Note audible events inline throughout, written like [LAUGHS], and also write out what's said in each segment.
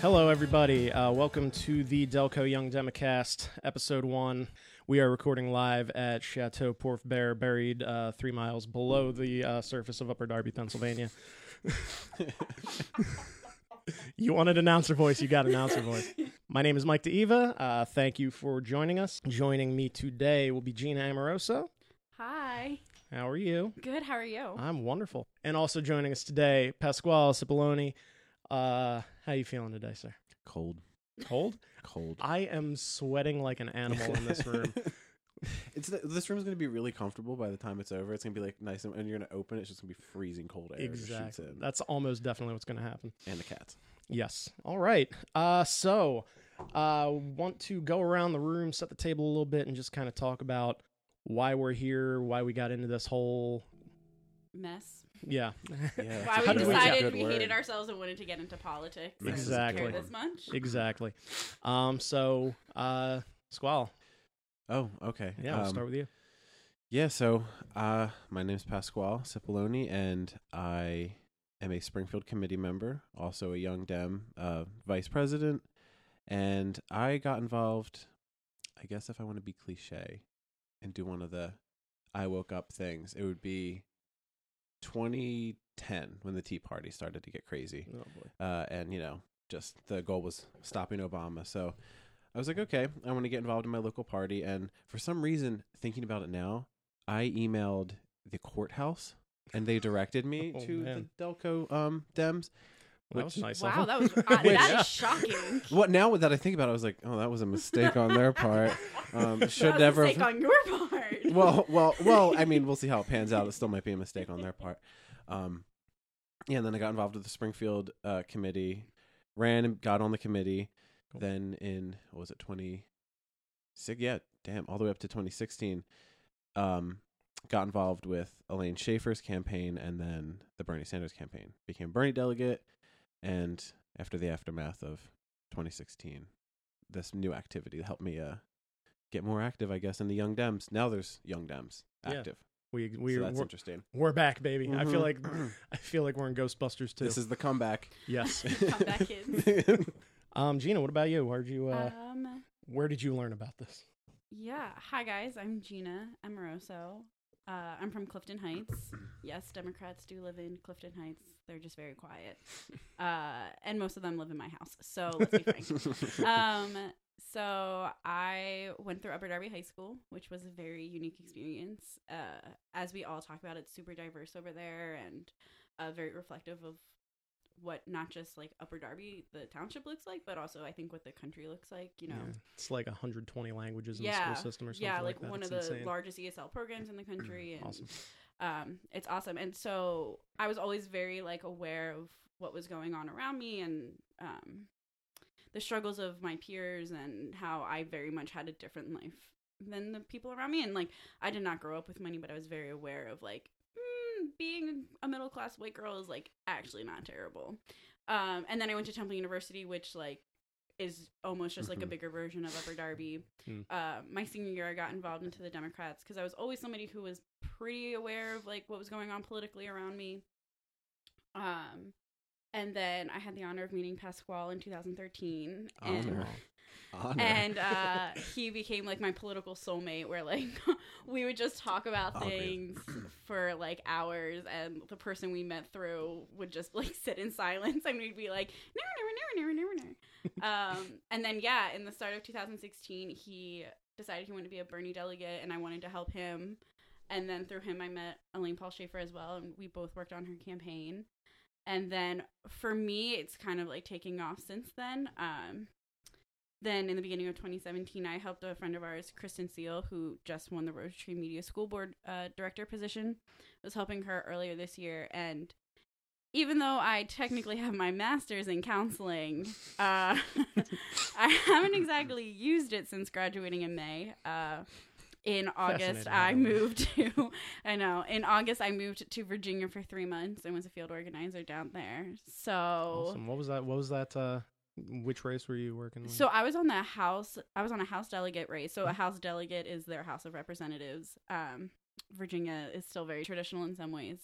Hello, everybody. Uh, welcome to the Delco Young Democast, episode one. We are recording live at Chateau Porf Bear, buried uh, three miles below the uh, surface of Upper Darby, Pennsylvania. [LAUGHS] you wanted announcer voice, you got announcer voice. My name is Mike DeEva. Uh, thank you for joining us. Joining me today will be Gina Amoroso. Hi. How are you? Good. How are you? I'm wonderful. And also joining us today, Pasquale Cipollone. Uh, how you feeling today, sir? Cold. Cold? Cold. I am sweating like an animal in this room. [LAUGHS] it's the, this room's gonna be really comfortable by the time it's over. It's gonna be like nice, and, and you're gonna open it. It's just gonna be freezing cold air. that shoots exactly. in. That's almost definitely what's going to happen. and the cats. Yes. All right. Uh, so, uh, want to go around the room, set the table a little bit, and just kind of talk about why we're here, why we got into this whole. Mess. Yeah. Yeah. Why we do we- decided we word. hated ourselves and wanted to get into politics. Exactly. Care this much. exactly. Um. So, uh, Squall. Oh, okay. Yeah. We'll Um, start with you. Yeah. So, uh, my name's Pasquale Cipollone, and I am a Springfield committee member, also a Young Dem uh, vice president, and I got involved. I guess if I want to be cliche, and do one of the I woke up things, it would be 2010 when the Tea Party started to get crazy. Oh boy. uh, and you know, just the goal was stopping Obama. So I was like, okay, I want to get involved in my local party. And for some reason, thinking about it now, I emailed the courthouse, and they directed me [LAUGHS] Oh, to man. the Delco um, Dems. That was nice. of Wow, that was uh, Which- that is shocking. [LAUGHS] What now that I think about it, I was like, oh, that was a mistake on their part. Um, should that was never a have- mistake on your part. [LAUGHS] well, well, well. I mean, we'll see how it pans out. It still might be a mistake on their part. Um, yeah, and then I got involved with the Springfield uh, committee, ran and got on the committee. Cool. Then in what was it twenty six? Yeah, damn, all the way up to twenty sixteen. Um, got involved with Elaine Schaefer's campaign and then the Bernie Sanders campaign. Became Bernie delegate, and after the aftermath of twenty sixteen, this new activity helped me uh get more active, I guess, in the Young Dems. Now there's Young Dems Yeah. active. we we so that's we're, interesting. we're back, baby. I feel Mhm. like [CLEARS THROAT] I feel like we're in Ghostbusters too. This is the comeback. yes. [LAUGHS] [LAUGHS] Comeback kids. [LAUGHS] um, Gina, what about you? Where did you uh, Um. where did you learn about this? Yeah. Hi guys. I'm Gina Amoroso. Uh, I'm from Clifton Heights. Yes, Democrats do live in Clifton Heights. They're just very quiet. [LAUGHS] Uh, and most of them live in my house. So let's be frank. [LAUGHS] um so i went through upper darby high school which was a very unique experience uh as we all talk about it's super diverse over there and uh very reflective of what not just like upper darby the township looks like but also i think what the country looks like you know Yeah. It's like 120 languages in the school system or something yeah like, like, that. one It's of the insane. largest esl programs in the [CLEARS THROAT] country and Awesome. um, it's awesome. And so I was always very like aware of what was going on around me and um, the struggles of my peers and how I very much had a different life than the people around me. And like I did not grow up with money, but I was very aware of like mm, being a middle class white girl is like actually not terrible. Um, and then I went to Temple University, which like is almost just like a Mhm. bigger version of Upper Darby. Hmm. Uh, my senior year, I got involved into the Democrats because I was always somebody who was pretty aware of like what was going on politically around me. Um, and then I had the honor of meeting Pasquale in 2013, and Honor. Honor. and uh, he became like my political soulmate where like [LAUGHS] we would just talk about Oh, things for like hours and the person we met through would just like sit in silence and we'd be like never never never never never never. Um and then yeah in the start of 2016 he decided he wanted to be a bernie delegate and i wanted to help him. And then through him i met elaine paul schaefer as well and we both worked on her campaign. And then for me it's kind of like taking off since then. Um then in the beginning of 2017 i helped a friend of ours kristen seal who just won the tree media school board uh, director position I was helping her earlier this year and even though i technically have my master's in counseling uh, [LAUGHS] i haven't exactly used it since graduating in may uh, in august i by the way. moved to [LAUGHS] i know in august i moved to virginia for three months and was a field organizer down there so Awesome. What was that? What was that? Uh, which race were you working with? So I was on the house. I was on a house delegate race. So a house delegate is their House of Representatives. Um, Virginia is still very traditional in some ways,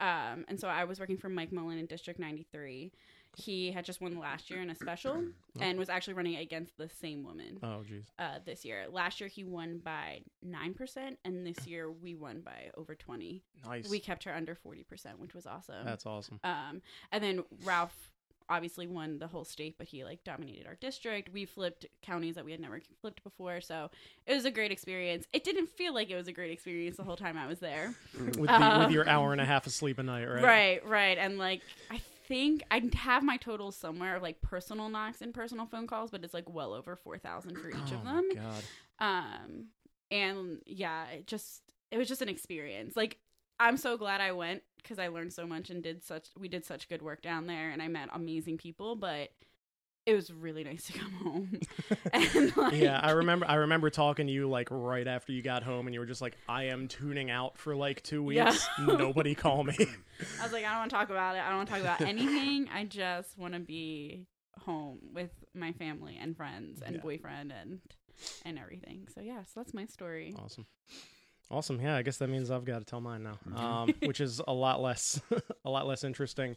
um, and so I was working for Mike Mullin in District 93, he had just won last year in a special [CLEARS THROAT] and was actually running against the same woman Oh, jeez. uh, this year. Last year he won by nine percent, and this [CLEARS THROAT] year we won by over twenty. Nice. We kept her under forty percent, which was awesome. That's awesome. Um, and then Ralph obviously won the whole state, but he like dominated our district. We flipped counties that we had never flipped before, so it was a great experience. It didn't feel like it was a great experience the whole time I was there. [LAUGHS] With, the, Uh, with your hour and a half of sleep a night, right? Right, right, and like I think I have my totals somewhere of like personal knocks and personal phone calls, but it's like well over four thousand for each oh of them. God. Um, and yeah, it just it was just an experience. Like I'm so glad I went because I learned so much and did such we did such good work down there, and I met amazing people. But it was really nice to come home. [LAUGHS] [LAUGHS] and like, yeah, I remember. I remember talking to you like right after you got home, and you were just like, "I am tuning out for like two weeks. Yeah. Nobody call me." [LAUGHS] I was like, I don't want to talk about it. I don't want to talk about anything. I just want to be home with my family and friends and Yeah. boyfriend and and everything. So yeah, so that's my story. awesome, awesome. Yeah, I guess that means I've got to tell mine now, Mhm. um, [LAUGHS] which is a lot less, [LAUGHS] a lot less interesting.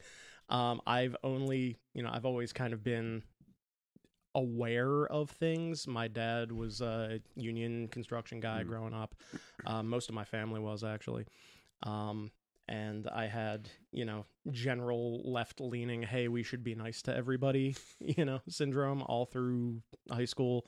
Um, I've only, you know, I've always kind of been aware of things. My dad was a union construction guy Mm. growing up. Um, most of my family was actually. Um, and I had, you know, general left leaning, hey, we should be nice to everybody, [LAUGHS] you know, syndrome all through high school.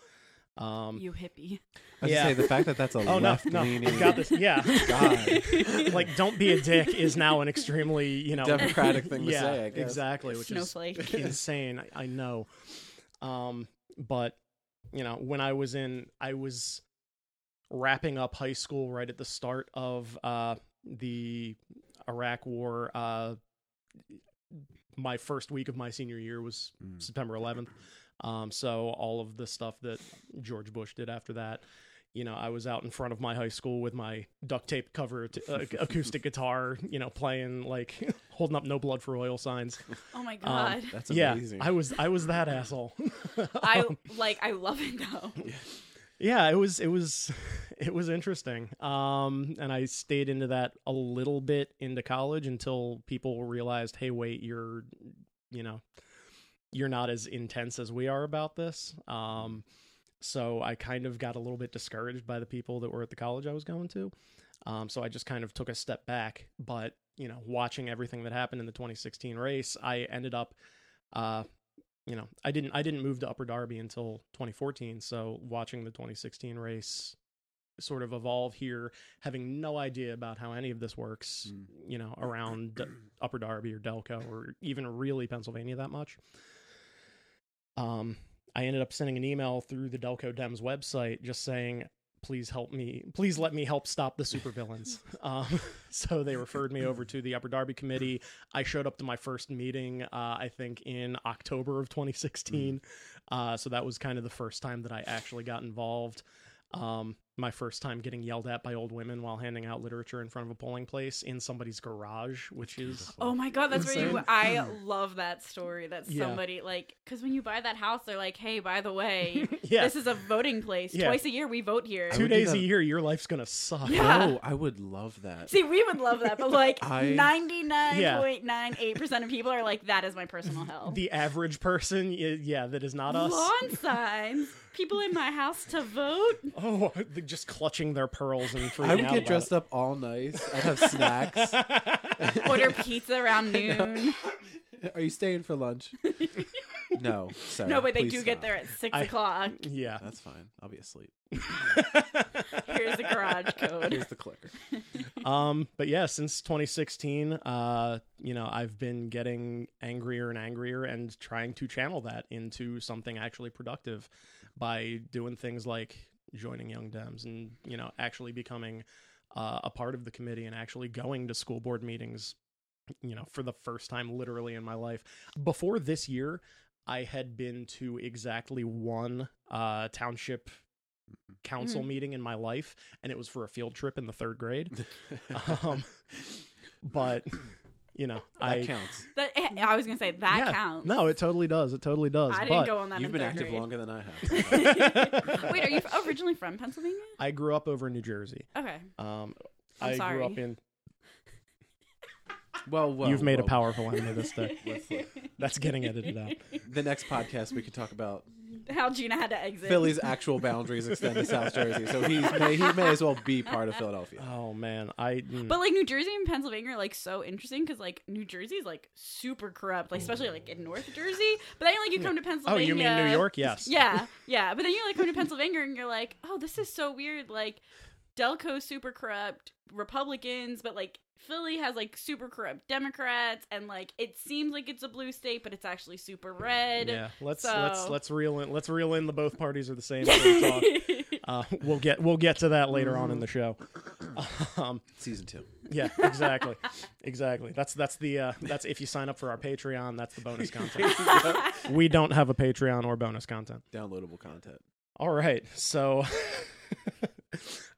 Um, You hippie. I was Yeah. say the fact that that's a [LAUGHS] oh, left no, leaning I've got this. Yeah. [LAUGHS] God like, don't be a dick is now an extremely, you know, democratic thing to [LAUGHS] yeah, say. I guess. exactly, which Snowflake. is insane. I, I know. Um, but you know, when I was in, I was wrapping up high school right at the start of uh, the Iraq War. Uh, my first week of my senior year was Mm. September 11th. Um, so all of the stuff that George Bush did after that, you know, I was out in front of my high school with my duct tape cover t- uh, [LAUGHS] acoustic guitar, you know, playing like [LAUGHS] holding up no blood for oil signs. [LAUGHS] Oh my god. That's amazing. yeah. I was I was that asshole. I Um, like I love it though. yeah, it was it was it was interesting. Um, and I stayed into that a little bit into college until people realized, hey, wait, you're, you know, you're not as intense as we are about this. Um, so I kind of got a little bit discouraged by the people that were at the college I was going to. Um, so I just kind of took a step back. But you know, watching everything that happened in the 2016 race, I ended up, uh, you know, I didn't I didn't move to Upper Darby until 2014. So watching the 2016 race sort of evolve here, having no idea about how any of this works, Mm. you know, around [CLEARS THROAT] Upper Darby or Delco or even really Pennsylvania that much. Um, I ended up sending an email through the Delco Dems website just saying, please help me, please let me help stop the supervillains. [LAUGHS] um, [LAUGHS] so they referred me over to the Upper Darby committee. I showed up to my first meeting, uh, I think in October of 2016. Uh, so that was kind of the first time that I actually got involved. Um, my first time getting yelled at by old women while handing out literature in front of a polling place in somebody's garage, which is Oh my god, that's where you. I [CLEARS THROAT] love that story. That Yeah. somebody like because when you buy that house, they're like, "Hey, by the way, [LAUGHS] yeah, this is a voting place. Yeah. Twice a year we vote here." Two days a year, your life's gonna suck. Yeah. No, I would love that. See, we would love that, but like [LAUGHS] ninety nine point nine eight percent of people are like, "That is my personal hell." The average person, yeah, that is not us. Lawn signs. People in my house to vote. Oh, they're just clutching their pearls and freaking I would out get about dressed up all nice. I'd have snacks. [LAUGHS] Order pizza around [LAUGHS] noon. [LAUGHS] Are you staying for lunch? no, sorry. No, but they please do get there at six I- o'clock. yeah. That's fine. I'll be asleep. Here's the garage code. Here's the clicker. um, but yeah, since 2016, uh, you know, I've been getting angrier and angrier and trying to channel that into something actually productive by doing things like joining Young Dems and you know actually becoming uh, a part of the committee and actually going to school board meetings. You know, for the first time, literally in my life. Before this year, I had been to exactly one uh, township council meeting in my life, and it was for a field trip in the third grade. [LAUGHS] um, but [LAUGHS] you know, that I counts. That, I was gonna say that yeah, counts. No, it totally does. It totally does. I didn't go on that. You've been active grade. longer than I have. [LAUGHS] [LAUGHS] Wait, are you originally from Pennsylvania? I grew up over in New Jersey. Okay. Um, I'm I sorry. grew up in. Well, well You've made a well, powerful enemy this day. [LAUGHS] That's getting edited out. The next podcast we could talk about How Gina had to exit. Philly's actual boundaries extend to South Jersey, so he may he may as well be part of Philadelphia. Oh man, I. mm, But like New Jersey and Pennsylvania are like so interesting because like New Jersey's like super corrupt, like especially like in North Jersey. But then like you come to Pennsylvania. oh, you mean New York? Yes. Yeah, yeah. But then you like come to Pennsylvania and you're like, oh, this is so weird. Like Delco's super corrupt, Republicans, but like Philly has like super corrupt Democrats, and like it seems like it's a blue state, but it's actually super red. Yeah. Let's So- let's let's reel in let's reel in the both parties are the same. [LAUGHS] talk. Uh, we'll get we'll get to that later on in the show. [LAUGHS] Um, Season two, yeah, exactly, exactly. That's that's the uh, that's if you sign up for our Patreon, that's the bonus content. [LAUGHS] we don't have a Patreon or bonus content. downloadable content. All right, so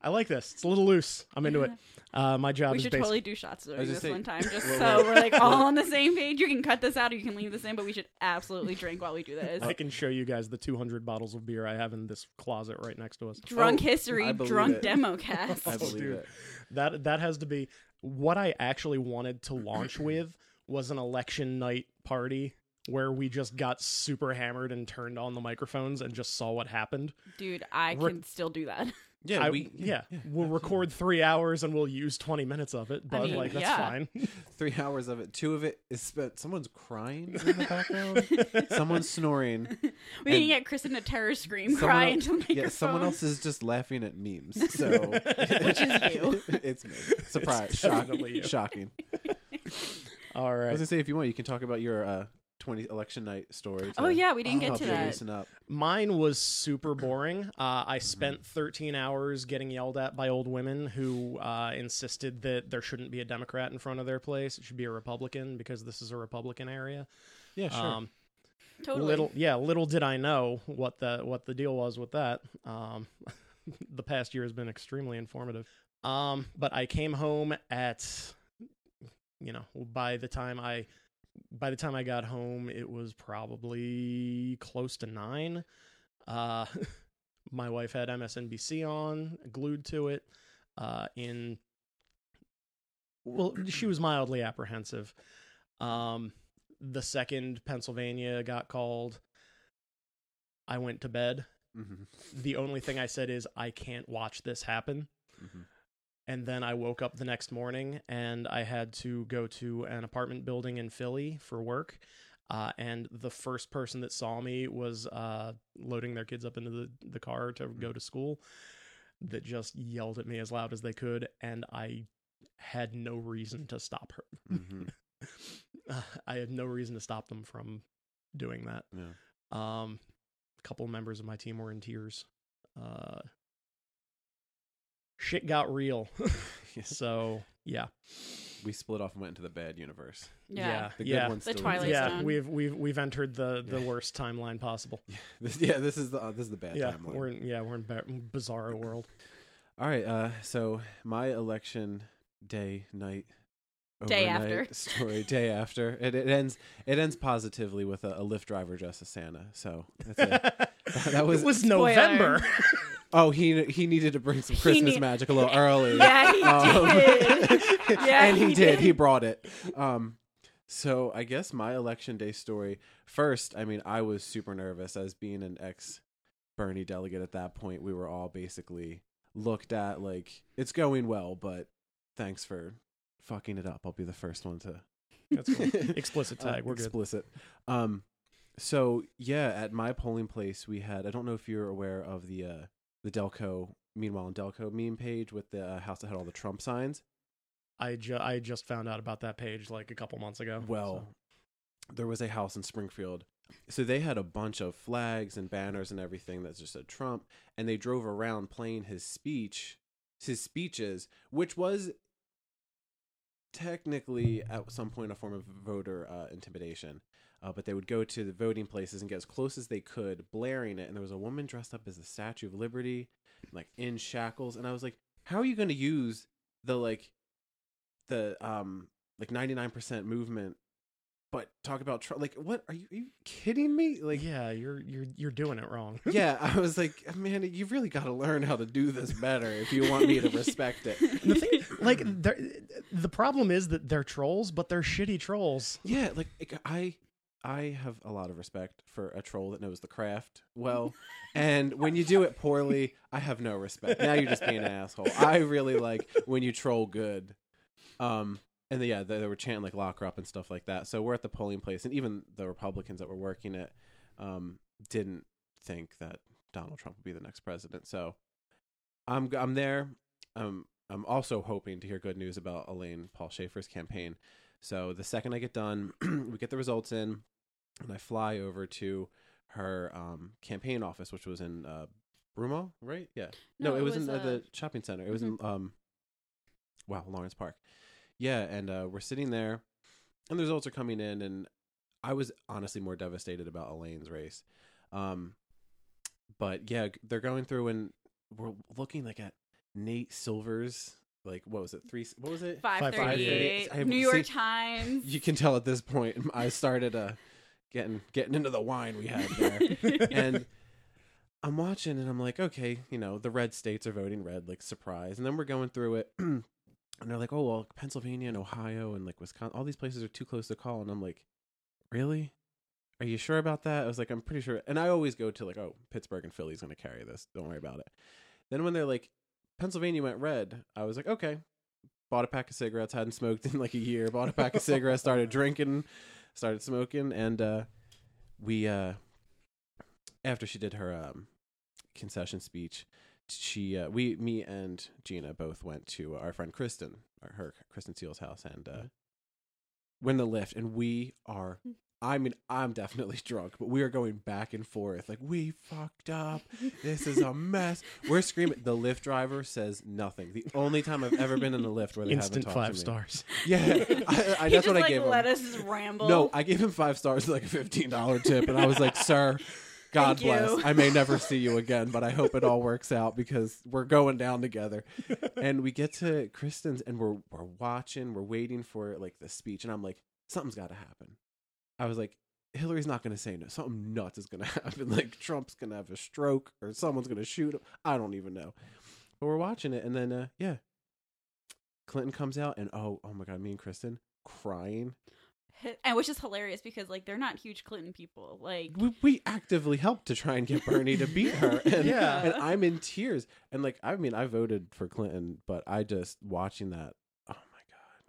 I like this. It's a little loose. I'm into it. Uh, my job we is should basically totally do shots during this say- one time, [LAUGHS] just Well, so well- we're like all on the same page. You can cut this out, or you can leave this in, but we should absolutely drink while we do this. I can show you guys the 200 bottles of beer I have in this closet right next to us. Drunk Oh, history, drunk it. [LAUGHS] demo cast. I believe dude. it. That that has to be what I actually wanted to launch [CLEARS THROAT] with was an election night party where we just got super hammered and turned on the microphones and just saw what happened. Dude, I Re- can still do that. [LAUGHS] Yeah, I- we yeah, we'll record three hours and we'll use 20 minutes of it, but mean, like that's yeah. fine. [LAUGHS] three hours of it. Two of it is spent. Someone's crying in the background. [LAUGHS] Someone's snoring. We can And get Kristen to terror scream, Someone cry el- into microphone. Yeah, someone else is just laughing at memes. [LAUGHS] So Which is you. it's me. Surprise! It's Shock- you. Shocking. All I was gonna say if you want, you can talk about your uh, twenty election night story. to Oh yeah, we didn't get help to you that. loosen up. Mine was super boring. Uh, I spent 13 hours getting yelled at by old women who uh, insisted that there shouldn't be a Democrat in front of their place. It should be a Republican because this is a Republican area. Yeah, sure. Um, Totally. Little, yeah, little did I know what the what the deal was with that. Um, [LAUGHS] the past year has been extremely informative. Um, but I came home at, you know, by the time I, by the time I got home, it was probably close to nine. Uh, [LAUGHS] my wife had MSNBC on, glued to it. Uh, in, well, she was mildly apprehensive. Um, the second Pennsylvania got called, I went to bed. Mhm, The only thing I said is, I can't watch this happen. mhm. And then I woke up the next morning and I had to go to an apartment building in Philly for work. Uh, and the first person that saw me was uh, loading their kids up into the, the car to go to school that just yelled at me as loud as they could. And I had no reason to stop her. Mhm. Uh, [LAUGHS] I had no reason to stop them from doing that. Yeah. Um, a couple members of my team were in tears. Shit got real. [LAUGHS] So yeah, We split off and went into the bad universe. yeah. The yeah, good ones The still Twilight exist. yeah. Stone. We've we've we've entered the the worst timeline possible. [LAUGHS] This, yeah, this is the uh, this is the bad yeah, timeline. we're in, yeah we're in ba- bizarro world. All right, uh, so my election day, night, Day after. [LAUGHS] story, day after. It, it ends. It ends positively with a, a Lyft driver dressed as Santa. So that's a, that was- it was November. Oh, he he needed to bring some Christmas need- magic a little [LAUGHS] early. Yeah, he Um, did. [LAUGHS] Yeah, and he, he did. did. He brought it. Um, so I guess my election day story. First, I mean, I was super nervous as being an ex Bernie delegate at that point. We were all basically looked at like it's going well, but thanks for fucking it up. I'll be the first one to [LAUGHS] That's cool. Explicit uh, tag. We're good. explicit. Um, so yeah, at my polling place, we had. I don't know if you're aware of the uh, the Delco. Meanwhile, in Delco meme page with the uh, house that had all the Trump signs. I ju- I just found out about that page like a couple months ago. Well, there was a house in Springfield. So they had a bunch of flags and banners and everything that just said Trump, and they drove around playing his speech, his speeches, which was technically at some point a form of voter uh, intimidation. Uh, but they would go to the voting places and get as close as they could, blaring it. And there was a woman dressed up as the Statue of Liberty, like in shackles. And I was like, "How are you going to use the like, the um, like ninety nine percent movement but talk about Trump. Like, what are you, are you kidding me? Like, yeah, you're you're you're doing it wrong. [LAUGHS] yeah, I was like, [LAUGHS] man, you've really got to learn how to do this better if you want me to respect it. the thing, like, the problem is that they're trolls, but they're shitty trolls. Yeah, like like, I I have a lot of respect for a troll that knows the craft well. [LAUGHS] And when you do it poorly, I have no respect. Now you're just being an asshole. I really like when you troll good. Um and then, yeah, they, they were chanting like lock her up and stuff like that. So we're at the polling place and even the Republicans that were working it um didn't think that Donald Trump would be the next president. So I'm I'm there. Um I'm also hoping to hear good news about Elaine Paul Schaefer's campaign. So the second I get done, [CLEARS THROAT] we get the results in, and I fly over to her um, campaign office, which was in uh, Broomall, right? Yeah. No, No, it, it was, was, in uh, uh, the shopping center. It was in um, wow, Lawrence Park. Yeah, and uh, we're sitting there, and the results are coming in, and I was honestly more devastated about Elaine's race. Um, but yeah, they're going through, and we're looking like at Nate Silver's. Like what was it? Three? What was it? Five thirty 5:38. New York Times. you can tell at this point I started uh getting getting into the wine we had there. [LAUGHS] and I'm watching and I'm like, okay, you know, the red states are voting red, like surprise. And then we're going through it [CLEARS THROAT] and they're like, oh well, Pennsylvania and Ohio and like Wisconsin, all these places are too close to call. And I'm like, really? Are you sure about that? I was like, I'm pretty sure. And I always go to like, oh, Pittsburgh and Philly's going to carry this. Don't worry about it. Then when they're like, Pennsylvania went red, I was like, okay. Bought a pack of cigarettes, hadn't smoked in like a year. Bought a pack of cigarettes, started drinking, started smoking, and uh, we uh, after she did her um, concession speech, she uh, we me and Gina both went to our friend Kristen, or her Kristen Seal's house, and uh, we're in the Lyft, and we are. I mean, I'm definitely [LAUGHS] drunk, but we are going back and forth like we fucked up. This is a mess. We're screaming. The Lyft driver says nothing. The only time I've ever been in a Lyft where they Instant haven't talked five to me. stars. [LAUGHS] Yeah, I, I, that's just what I like gave him. let us ramble. No, I gave him five stars, like a fifteen dollar tip, and I was like, "Sir, [LAUGHS] God Thank bless. you. I may never see you again, but I hope it all works out because we're going down together." And we get to Kristen's, and we're we're watching, we're waiting for like the speech, and I'm like, "Something's got to happen." I was like, "Hillary's not going to say no. Something nuts is going [LAUGHS] to happen. Like Trump's going to have a stroke, or someone's going to shoot him. I don't even know." But we're watching it, and then uh, yeah, Clinton comes out, and oh, oh my God, me and Kristen crying. and which is hilarious because like they're not huge Clinton people. Like we, we actively helped to try and get Bernie to beat her. [LAUGHS] And, Yeah. and I'm in tears. And like, I mean, I voted for Clinton, but I just watching that.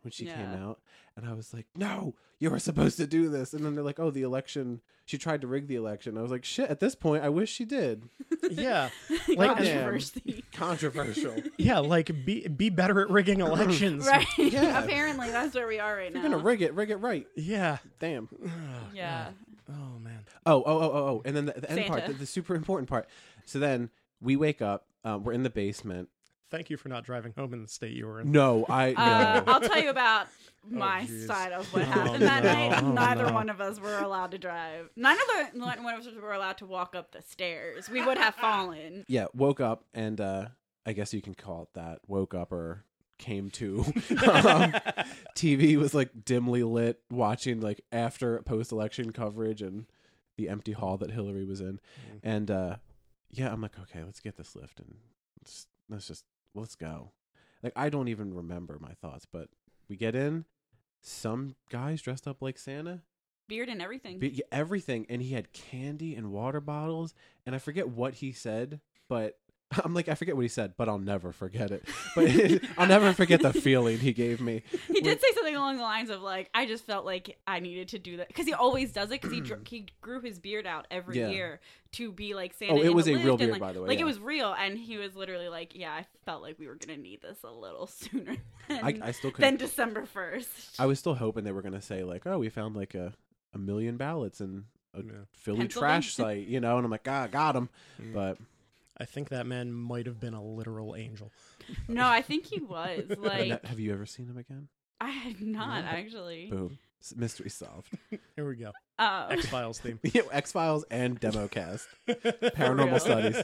My god, when she came out, and I was like, no, you were supposed to do this. And then they're like, oh, the election. She tried to rig the election. I was like, shit. At this point, I wish she did. Yeah, [LAUGHS] Like, controversy. Controversial. [LAUGHS] yeah, like be be better at rigging [LAUGHS] elections. right. Yeah. Apparently that's where we are right If you're gonna rig it, rig it right. Yeah. Damn. Oh, [SIGHS] yeah. God. Oh man. Oh, oh, oh, oh, oh. And then the, the end part, the, the super important part. So then we wake up. Um, we're in the basement. Thank you for not driving home in the state you were in. No, I Uh, no. I'll tell you about [LAUGHS] my jeez. side of [LAUGHS] what Oh, happened that no. night. Oh, Neither no. one of us were allowed to drive. Neither of one of us were allowed to walk up the stairs. We would have fallen. [LAUGHS] yeah, woke up and uh I guess you can call it that. Woke up or came to. um, TV was like dimly lit, watching like after post election coverage and the empty hall that Hillary was in. Mm. And uh yeah, I'm like, okay, let's get this Lyft and let's, let's just let's go. Like I don't even remember my thoughts, but we get in. Some guys dressed up like Santa, Beard and everything. Be- everything, and he had candy and water bottles, and I forget what he said, but I'm like, I forget what he said, but I'll never forget it. But [LAUGHS] I'll never forget the feeling he gave me. he did say something along the lines of like, "I just felt like I needed to do that because he always does it because he dr- he grew his beard out every Yeah. year to be like Santa. Oh, it was a Lyft real and, beard, like, by the way, Like yeah. it was real, and he was literally like, "Yeah, I felt like we were gonna need this a little [LAUGHS] sooner than, I, I still than couldn't. December 1st. I was still hoping they were gonna say like, oh, we found like a a million ballots in a Yeah. Philly trash site, you know, and I'm like, ah, got him. Mm. But I think that man might have been a literal angel. No, I think he was [LAUGHS] like have you ever seen him again? I had not No. actually. Boom, mystery solved. [LAUGHS] Here we go. Um, X Files theme. [LAUGHS] yeah, X Files and Democast. Paranormal studies.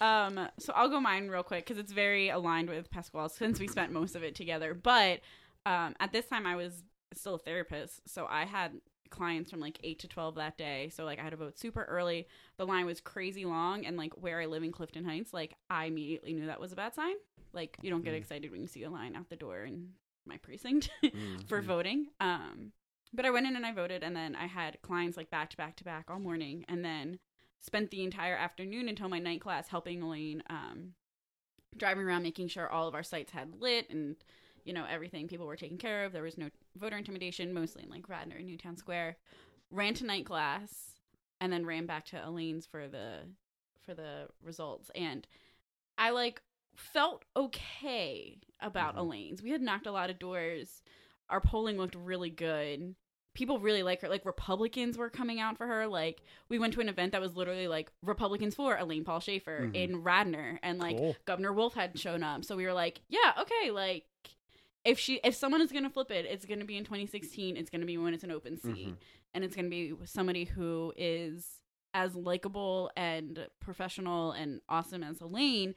Um, so I'll go mine real quick because it's very aligned with Pasquale's since we spent most of it together. But um, at this time, I was still a therapist, so I had clients from like 8 to 12 that day. So like I had to vote super early. The line was crazy long and like where I live in Clifton Heights, like I immediately knew that was a bad sign. Like you don't get Mm. excited when you see a line out the door in my precinct [LAUGHS] Mm, for mm. voting. Um but I went in and I voted and then I had clients like back to back to back all morning and then spent the entire afternoon until my night class helping Elaine um driving around making sure all of our sites had lit and you know everything people were taken care of. There was no voter intimidation mostly in like radnor and newtown square. Ran to night class and then ran back to elaine's for the for the results. And i like felt okay about Mhm. elaine's. We had knocked a lot of doors. Our polling looked really good. People really like her. Like republicans were coming out for her. Like we went to an event that was literally like republicans for elaine paul schaefer Mhm. in radnor. And like Cool. Governor Wolf had shown up. So we were like, yeah, okay, like if she if someone is going to flip it, it's going to be in 2016. It's going to be when it's an open seat Mhm. and it's going to be somebody who is as likable and professional and awesome as Elaine.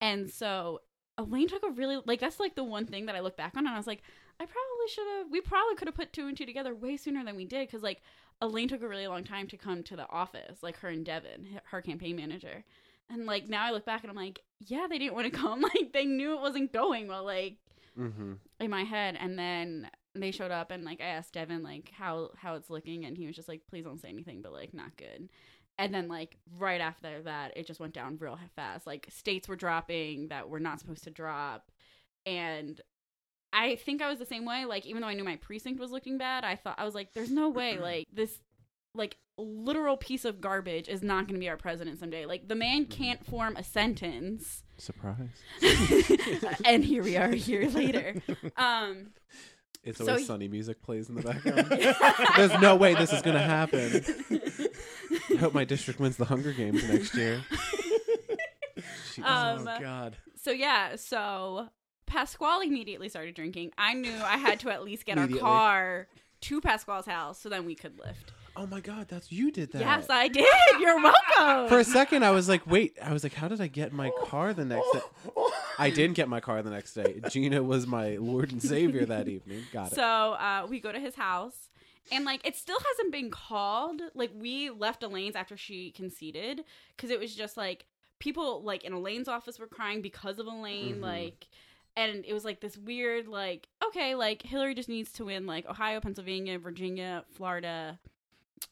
And so Elaine took a really like that's like the one thing that I look back on and I was like, I probably should have we probably could have put two and two together way sooner than we did cuz like Elaine took a really long time to come to the office, like her and Devin, her campaign manager. And like now I look back and I'm like, yeah, they didn't want to [LAUGHS] come. Like they knew it wasn't going well, like Mhm. in my head. And then they showed up and like I asked Devin like how how it's looking and he was just like, please don't say anything, but like not good. And then like right after that, it just went down real fast. Like states were dropping that were not supposed to drop, and I think I was the same way. Like even though I knew my precinct was looking bad, I thought I was like, there's no way [CLEARS THROAT] like this like literal piece of garbage is not going to be our president someday. Like the man can't form a sentence. Surprise. [LAUGHS] and here we are a year later. [LAUGHS] Um It's So always y- sunny music plays in the [LAUGHS] background. There's no way this is gonna happen. I hope my district wins the Hunger Games next year. Jeez. Um, oh God. So yeah, so Pasquale immediately started drinking. I knew I had to at least get our car to Pasquale's house so then we could lift. Oh my god, that's you did that. Yes, I did. [LAUGHS] You're welcome. For a second, I was like, wait. I was like, how did I get my car the next day? [LAUGHS] I didn't get my car the next day. Gina was my Lord and Savior that evening. Got it. so uh, we go to his house. And like it still hasn't been called. Like we left Elaine's after she conceded because it was just like people like in Elaine's office were crying because of Elaine. Mhm. Like, and it was like this weird like okay like Hillary just needs to win like Ohio, Pennsylvania, Virginia, Florida,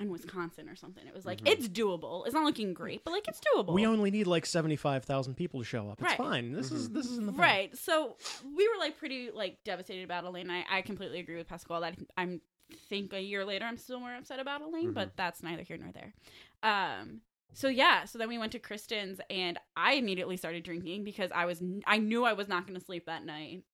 and Wisconsin or something. It was like Mhm. it's doable. It's not looking great, but like it's doable. We only need like seventy-five thousand people to show up. It's Right. fine. This is Mhm. this is in the bag. Right. So we were like pretty like devastated about Elaine. I, I completely agree with Pascal that I'm think a year later I'm still more upset about Elaine, but that's neither here nor there. Um so yeah, so then we went to Kristen's and I immediately started drinking because I was I knew I was not going to sleep that night I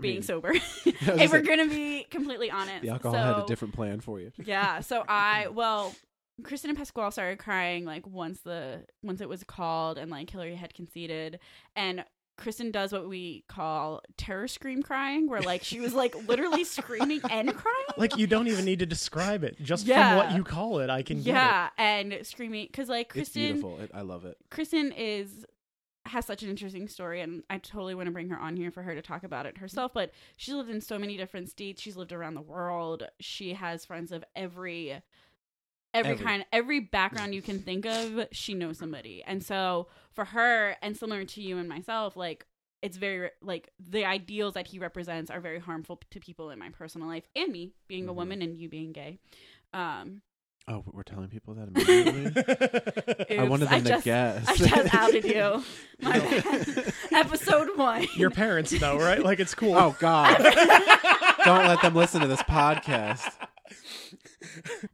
being mean, sober. [LAUGHS] If we're say, going to be completely honest. the alcohol so, had a different plan for you. yeah so [LAUGHS] i well kristen and pasquale started crying like once the once it was called and like hillary had conceded and kristen does what we call terror scream crying where like she was like literally [LAUGHS] screaming and crying Like you don't even need to describe it. Just from what you call it, I can get yeah and screaming because like It's kristen beautiful. It, I love it. kristen is has such an interesting story and i totally want to bring her on here for her to talk about it herself but she's lived in so many different states she's lived around the world she has friends of every every, Every. kind every background you can think of she knows somebody and so for her and similar to you and myself like it's very like the ideals that he represents are very harmful to people in my personal life and me being a Mhm. woman and you being gay um Oh, we're telling people that immediately. [LAUGHS] I wanted them to just, guess. I just outed you. [LAUGHS] My bad. Episode one. Your parents know, right? Like it's cool. oh God! [LAUGHS] Don't let them listen to this podcast.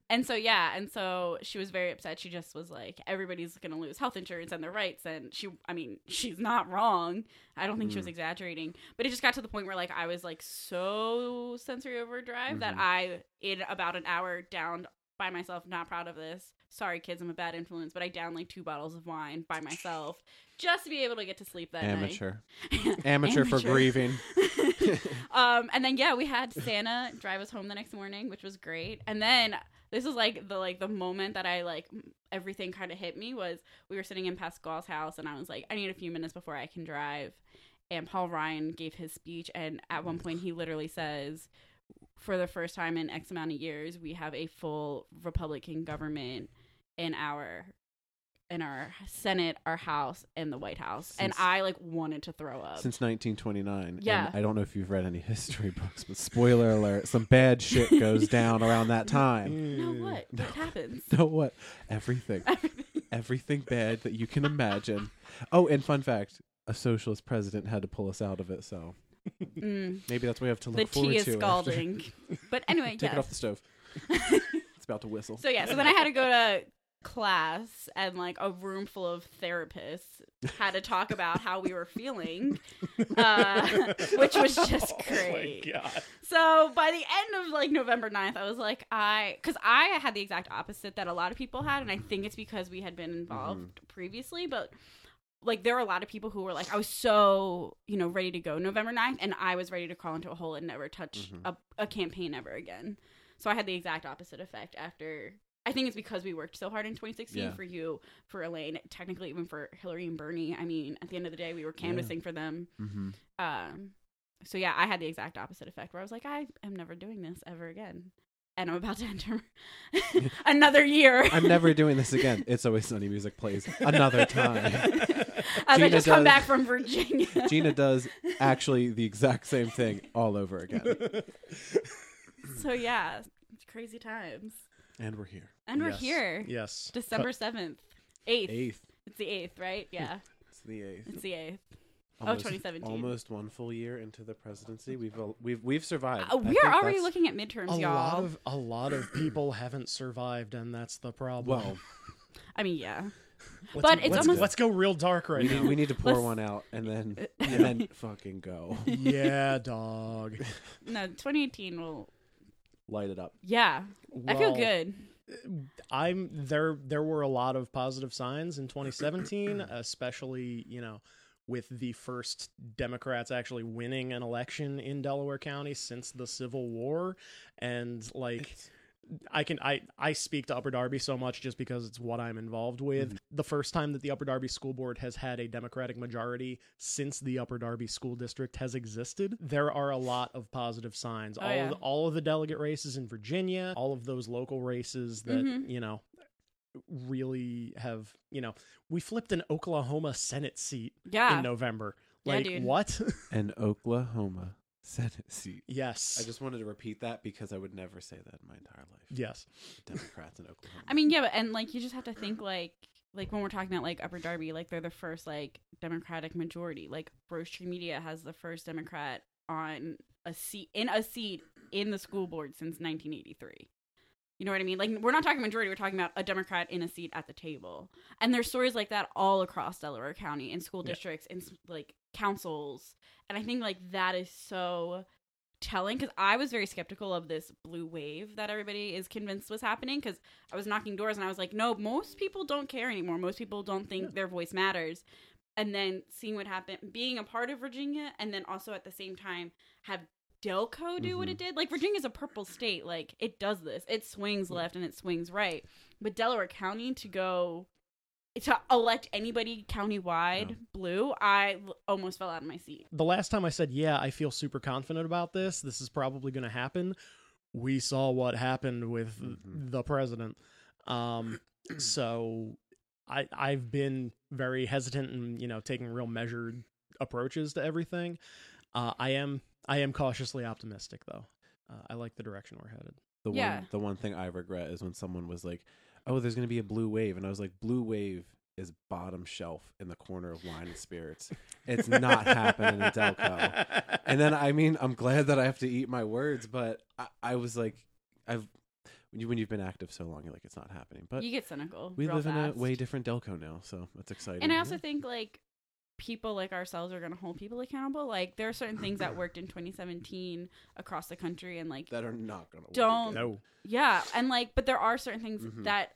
And so yeah, and so she was very upset. She just was like, everybody's gonna lose health insurance and their rights, and she, I mean, she's not wrong. I don't think she was Mm. exaggerating, but it just got to the point where like I was like so sensory overdrive that Mhm. I, in about an hour, downed by myself. Not proud of this. Sorry, kids, I'm a bad influence, but I downed like two bottles of wine by myself just to be able to get to sleep that Amateur. night. Amateur, [LAUGHS] Amateur for grieving. [LAUGHS] um, and then yeah, we had Santa drive us home the next morning, which was great. And then this is like the like the moment that I like everything kind of hit me was we were sitting in Pascal's house, and I was like, I need a few minutes before I can drive. And Paul Ryan gave his speech, and at one point he literally says, for the first time in X amount of years, we have a full Republican government in our in our Senate, our House, and the White House. and I like wanted to throw up. Since 1929. Yeah. And I don't know if you've read any history books, but spoiler alert: some bad shit goes [LAUGHS] down around that time. Mm. no, what? What happens? [LAUGHS] No, what? Everything. Everything bad that you can imagine. Oh, and fun fact: a socialist president had to pull us out of it, so Mm, maybe that's what we have to the look forward tea is to. scalding. [LAUGHS] but anyway, yeah. Take yes. it off the stove. [LAUGHS] it's about to whistle. So yeah, so then I had to go to class and like a room full of therapists had to talk about how we were feeling, [LAUGHS] uh, which was just Oh great. my god. So by the end of like November 9th, I was like, I, because I had the exact opposite that a lot of people had, and I think it's because we had been involved previously, but like there were a lot of people who were like, I was so, you know, ready to go November 9th, and I was ready to crawl into a hole and never touch Mhm. a, a campaign ever again. So I had the exact opposite effect after. I think it's because we worked so hard in 2016 Yeah. for you, for Elaine, technically even for Hillary and Bernie. I mean, at the end of the day, we were canvassing for them. Mm-hmm. Um, so yeah, I had the exact opposite effect where I was like, I am never doing this ever again, and I'm about to enter [LAUGHS] another year. I'm never doing this again. It's always sunny music plays another time. [LAUGHS] As I Gina just come does- back from Virginia. [LAUGHS] Gina does actually the exact same thing all over again, so yeah, it's crazy times, and we're here. and we're Yes. here, Yes. December seventh, eighth. Eighth. It's the eighth, right? Yeah, It's the eighth. it's the eighth. Almost, 2017. Almost one full year into the presidency, we've we've we've survived. Uh, we think are already looking at midterms, a y'all. lot of a lot of people haven't survived, and that's the problem. Well, I mean, yeah, Let's- but it's let's, almost- let's go real dark right we now. need, we need to pour Let's- one out and then [LAUGHS] and then fucking go. [LAUGHS] yeah, dog. [LAUGHS] no, 2018 will. Light it up. Yeah, I feel good. I'm there. There were a lot of positive signs in 2017, especially you know with the first Democrats actually winning an election in Delaware County since the Civil War, and like. I can I I speak to Upper Darby so much just because it's what I'm involved with. The first time that the Upper Darby School Board has had a Democratic majority since the Upper Darby School District has existed, there are a lot of positive signs. Oh, all yeah. of the, all of the delegate races in Virginia, all of those local races that Mhm. you know really have you know we flipped an Oklahoma Senate seat Yeah, in November. Yeah, Like dude. what? [LAUGHS] An Oklahoma Senate seat. yes. I just wanted to repeat that because I would never say that in my entire life. yes. Democrats in Oklahoma. I mean, yeah, but and like you just have to think like like when we're talking about like Upper Darby, like they're the first like Democratic majority. Like Rose Tree Media has the first Democrat on a seat in a seat in the school board since 1983. You know what I mean? Like we're not talking majority, we're talking about a Democrat in a seat at the table. And there's stories like that all across Delaware County in school Yeah. districts in like councils. And I think like that is so telling because I was very skeptical of this blue wave that everybody is convinced was happening because I was knocking doors and I was like, no, most people don't care anymore. Most people don't think Yeah. their voice matters. And then seeing what happened, being a part of Virginia, and then also at the same time have Delco do what Mhm. it did. Like Virginia's a purple state. Like it does this. It swings left and it swings right. But Delaware County to go to elect anybody countywide Yeah. blue, I l- almost fell out of my seat. the last time I said, yeah, I feel super confident about this, this is probably going to happen, we saw what happened with Mhm. the president. Um, [CLEARS THROAT] so I, I've been very hesitant and, you know, taking real measured approaches to everything. Uh, I am, I am cautiously optimistic though. Uh, I like the direction we're headed. the Yeah. one the one thing I regret is when someone was like, "Oh, there's going to be a blue wave," and I was like, "Blue wave is bottom shelf in the corner of wine and spirits. It's not happening in Delco." [LAUGHS] And then I mean, I'm glad that I have to eat my words, but I, I was like, I've when you when you've been active so long, you're like, it's not happening. But you get cynical. we real live in a way different Delco now, so that's exciting. And I also think like people like ourselves are going to hold people accountable. Like there are certain things that [CLEARS THROAT] worked in 2017 across the country, and like that are not going to work Don't- no. yeah, and like but there are certain things Mhm. that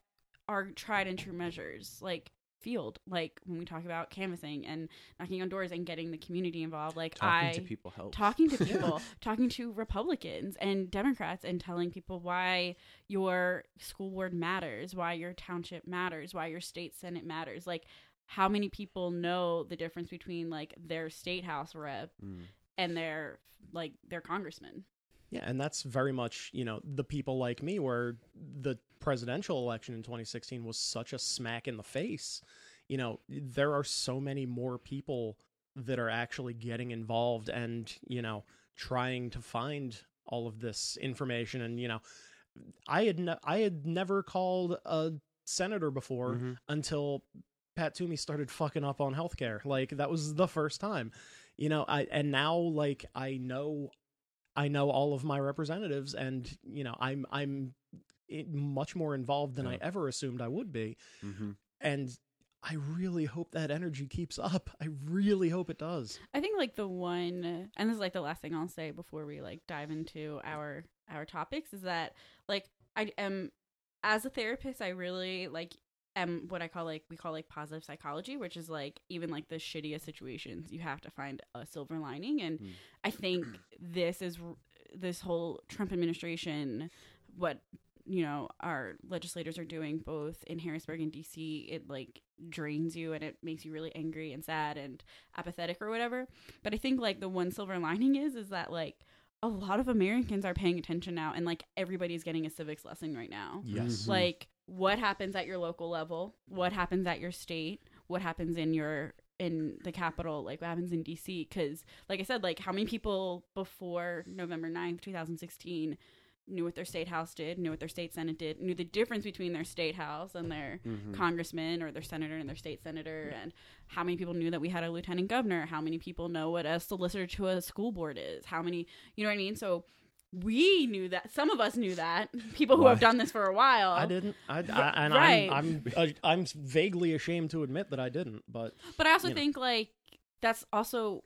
are tried and true measures, like field, like when we talk about canvassing and knocking on doors and getting the community involved. Like talking I to people helps. talking to people, [LAUGHS] talking to Republicans and Democrats, and telling people why your school board matters, why your township matters, why your state senate matters. Like, how many people know the difference between like their state house rep Mm. and their like their congressman? Yeah, and that's very much, you know, the people like me where the presidential election in 2016 was such a smack in the face. You know, there are so many more people that are actually getting involved and, you know, trying to find all of this information and, you know, I had ne- I had never called a senator before Mhm. until Pat Toomey started fucking up on healthcare. Like that was the first time. You know, I and now like I know I know all of my representatives and you know, I'm I'm much more involved than I ever assumed I would be. Mhm. And I really hope that energy keeps up. I really hope it does. I think like the one, and this is like the last thing I'll say before we like dive into our our topics is that like I am as a therapist, I really like am what I call like we call like positive psychology, which is like even like the shittiest situations, you have to find a silver lining, and Mm. I think [CLEARS THROAT] this is this whole Trump administration, what you know our legislators are doing both in Harrisburg and DC, it like drains you and it makes you really angry and sad and apathetic or whatever. But I think like the one silver lining is is that like a lot of Americans are paying attention now and like everybody's getting a civics lesson right now. Yes. Mhm. Like what happens at your local level, what happens at your state, what happens in your in the capital, like what happens in DC cuz like I said like how many people before November 9th, 2016 knew what their state house did, knew what their state senate did, knew the difference between their state house and their Mhm. congressman or their senator and their state senator and how many people knew that we had a lieutenant governor how many people know what a solicitor to a school board is how many you know what i mean? So we knew that some of us knew that people who Why? have done this for a while I didn't. I, I and right. I'm I'm uh, I'm vaguely ashamed to admit that I didn't. But but i also you know. think like that's also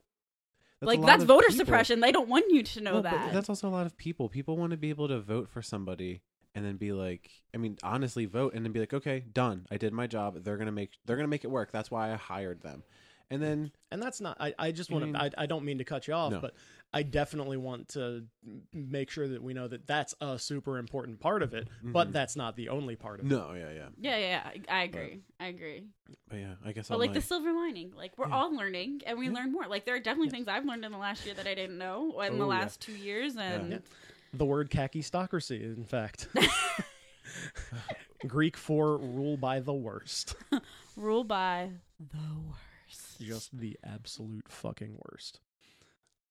That's like that's voter people. suppression they don't want you to know Well, but that that's also a lot of people. People want to be able to vote for somebody and then be like, I mean, honestly, vote and then be like, okay, done. I did my job. They're gonna make. They're gonna make it work. That's why I hired them. And then and that's not. I I just want to. I I don't mean to cut you off, No. but I definitely want to make sure that we know that that's a super important part of it. But Mhm. that's not the only part of it. no, yeah, yeah, yeah yeah, yeah I, I agree i agree but yeah, I guess but I'm like like, the silver lining like we're Yeah. all learning and we Yeah. learn more like there are definitely things i've learned in the last year that i didn't know in the Oh, yeah. last two years and Yeah. The word kakistocracy, in fact. [LAUGHS] [LAUGHS] Greek for rule by the worst. [LAUGHS] rule by the worst. Just the absolute fucking worst.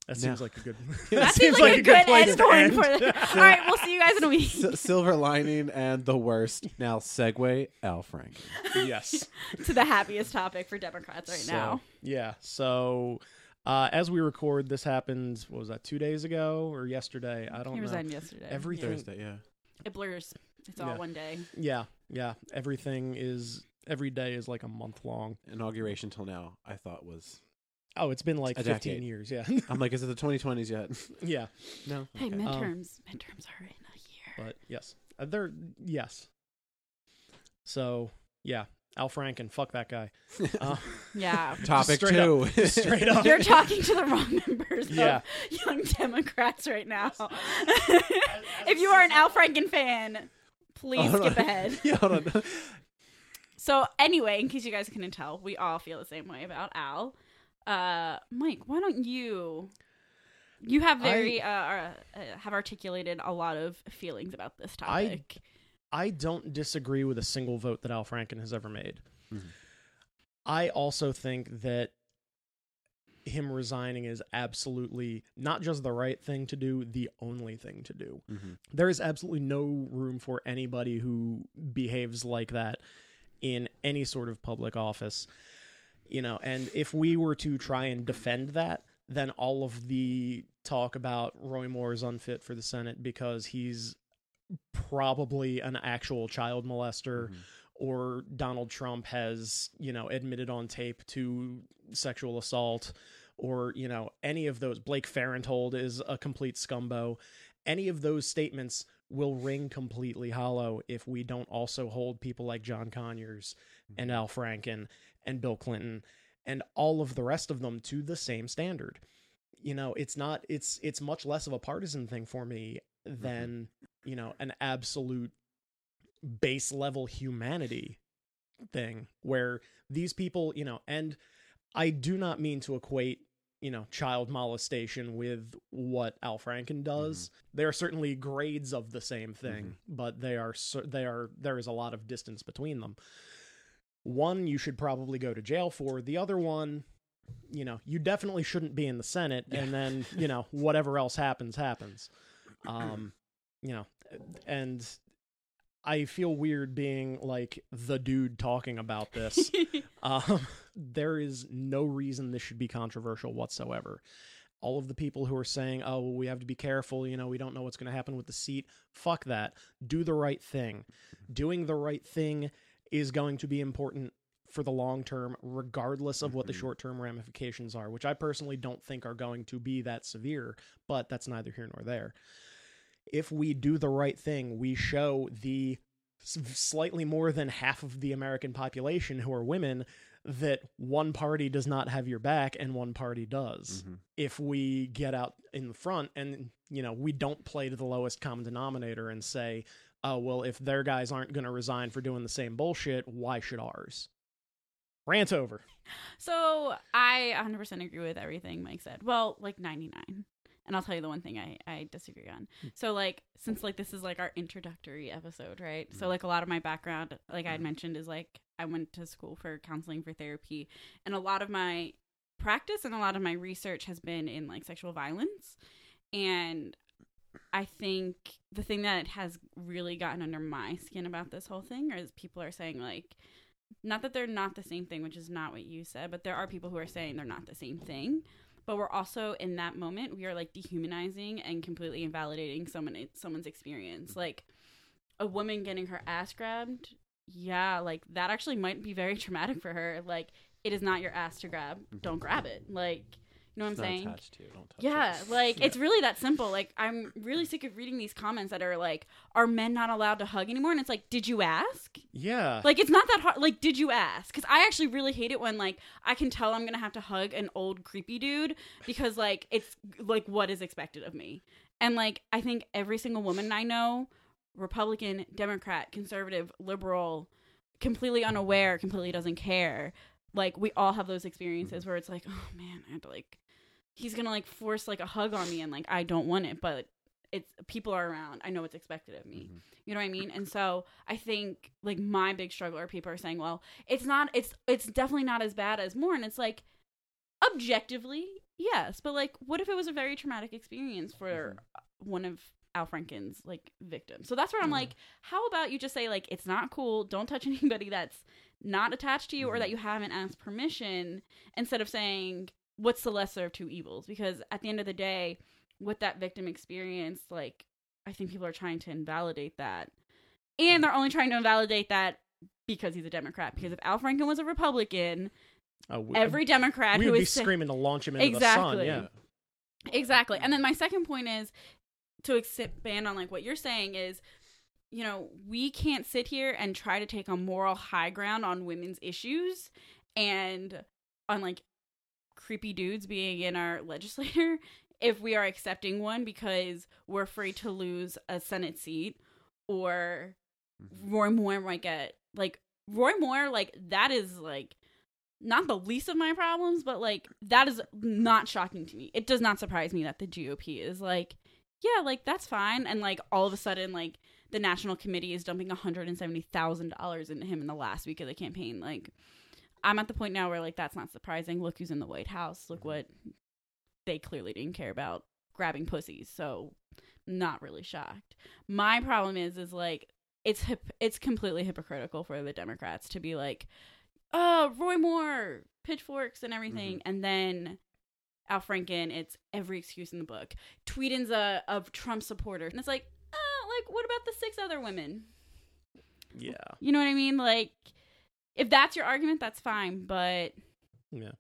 That Now- seems like a good. [LAUGHS] [LAUGHS] That seems like, a good, place end to point end. for [LAUGHS] the. All right, we'll see you guys in a week. S- silver lining and the worst. Now segue Al Franken. yes. to the happiest topic for Democrats right So, now. Yeah. So, uh, as we record, this happened. What was that? Two days ago or yesterday? I don't He know. resigned yesterday. Everything- Thursday, yeah. It blurs. It's all Yeah. one day. Yeah. Yeah. Everything is. Every day is like a month long. Inauguration till now, I thought was. Oh, it's been like A 15 decade. years. Yeah. I'm like, is it the 2020s yet? [LAUGHS] yeah. no. Hey, Okay. midterms. midterms are in a year. But yes. Uh, they're. Yes. So, yeah. Al Franken. Fuck that guy. [LAUGHS] Uh, Yeah. [LAUGHS] Topic straight two. straight up. You're talking to the wrong members Yeah. of Young Democrats right now. if you are an Al Franken fan, please Hold skip on. ahead. yeah, hold on. So anyway, in case you guys couldn't tell, we all feel the same way about Al. Uh, Mike, why don't you? You have very uh, uh, uh, have articulated a lot of feelings about this topic. I don't disagree with a single vote that Al Franken has ever made. Mhm. I also think that him resigning is absolutely not just the right thing to do, the only thing to do. Mhm. There is absolutely no room for anybody who behaves like that in any sort of public office. You know, and if we were to try and defend that, then all of the talk about Roy Moore is unfit for the Senate because he's probably an actual child molester Mhm. or Donald Trump has, you know, admitted on tape to sexual assault or, you know, any of those Blake Farenthold is a complete scumbo. Any of those statements will ring completely hollow if we don't also hold people like John Conyers and Al Franken and Bill Clinton and all of the rest of them to the same standard. You know, it's not it's it's much less of a partisan thing for me mm-hmm. than, you know, an absolute base level humanity thing where these people, you know, and I do not mean to equate, you know child molestation with what Al Franken does. Mm-hmm. There are certainly grades of the same thing, mm-hmm. but they are they are there is a lot of distance between them. One you should probably go to jail for. The other one, you know, you definitely shouldn't be in the Senate. And then you know [LAUGHS] whatever else happens happens. Um, you know, and I feel weird being like the dude talking about this. [LAUGHS] um, there is no reason this should be controversial whatsoever. All of the people who are saying, "Oh, well, we have to be careful," you know, we don't know what's going to happen with the seat. Fuck that. Do the right thing. Doing the right thing is going to be important for the long term, regardless of what the Mhm. short term ramifications are, which I personally don't think are going to be that severe, but that's neither here nor there. If we do the right thing, we show the slightly more than half of the American population who are women that one party does not have your back and one party does. Mhm. If we get out in the front and you know, we don't play to the lowest common denominator and say, "Oh, well, if their guys aren't going to resign for doing the same bullshit, why should ours?" Rant over. So I 100% agree with everything Mike said. Well, like 99. And I'll tell you the one thing I, I disagree on. Hmm. So like since like this is like our introductory episode, right? So hmm. like a lot of my background, like I had hmm. mentioned, is like I went to school for counseling for therapy, and a lot of my practice and a lot of my research has been in like sexual violence, and I think the thing that has really gotten under my skin about this whole thing is people are saying like not that they're not the same thing, which is not what you said, but there are people who are saying they're not the same thing. But we're also in that moment we are like dehumanizing and completely invalidating someone someone's experience. Mm-hmm. Like a woman getting her ass grabbed, yeah, like that actually might be very [LAUGHS] traumatic for her. Like it is not your ass to grab. Mm-hmm. Don't grab it. Like you know what It's I'm saying? attached to. Don't touch Yeah, it. [LAUGHS] like it's really that simple. Like I'm really sick of reading these comments that are like, "Are men not allowed to hug anymore?" And it's like, "Did you ask?" Yeah. Like it's not that hard. Like, did you ask? Because I actually really hate it when like I can tell I'm gonna have to hug an old creepy dude because like it's like what is expected of me. And like I think every single woman I know, Republican, Democrat, conservative, liberal, completely unaware, completely doesn't care. Like we all have those experiences mm-hmm. where it's like, oh man, I had to like, he's gonna like force like a hug on me, and like I don't want it, but it's people are around. I know what's expected of me. Mhm. You know what I mean? And so I think like my big struggle are people are saying, well, it's not it's it's definitely not as bad as Moore and it's like objectively, yes, but like what if it was a very traumatic experience for one of Al Franken's like victims? So that's where I'm Mhm. like, how about you just say like it's not cool, don't touch [LAUGHS] anybody that's not attached to you or that you haven't asked permission instead of saying what's the lesser of two evils because at the end of the day with that victim experience like I think people are trying to invalidate that. And they're only trying to invalidate that because he's a Democrat. Because if Al Franken was a Republican, Uh, we, every Democrat we who would be is screaming to launch him into Exactly. the sun. Yeah. exactly. And then my second point is to expand on like what you're saying is, you know, we can't sit here and try to take a moral high ground on women's issues and on like creepy dudes being in our [LAUGHS] legislature if we are accepting one because we're afraid to lose a Senate seat or Mhm. Roy Moore might get like Roy Moore like that is like not the least of my problems but like that is not shocking to me. It does not surprise me that the GOP is like yeah, like that's fine and like all of a sudden like the national committee is dumping $170,000 into him in the last week of the campaign like I'm at the point now where like that's not surprising. Look who's in the White House. Look mm-hmm. what they clearly didn't care about grabbing pussies. So not really shocked. My problem is is like it's hip, it's completely hypocritical for the Democrats to be like, "Oh, Roy Moore, pitchforks and everything," mm-hmm. and then Al Franken, it's every excuse in the book. Tweeden's a of Trump supporter, and it's like, oh, like what about the six other women? Yeah. You know what I mean? Like, if that's your argument, that's fine, but Yeah.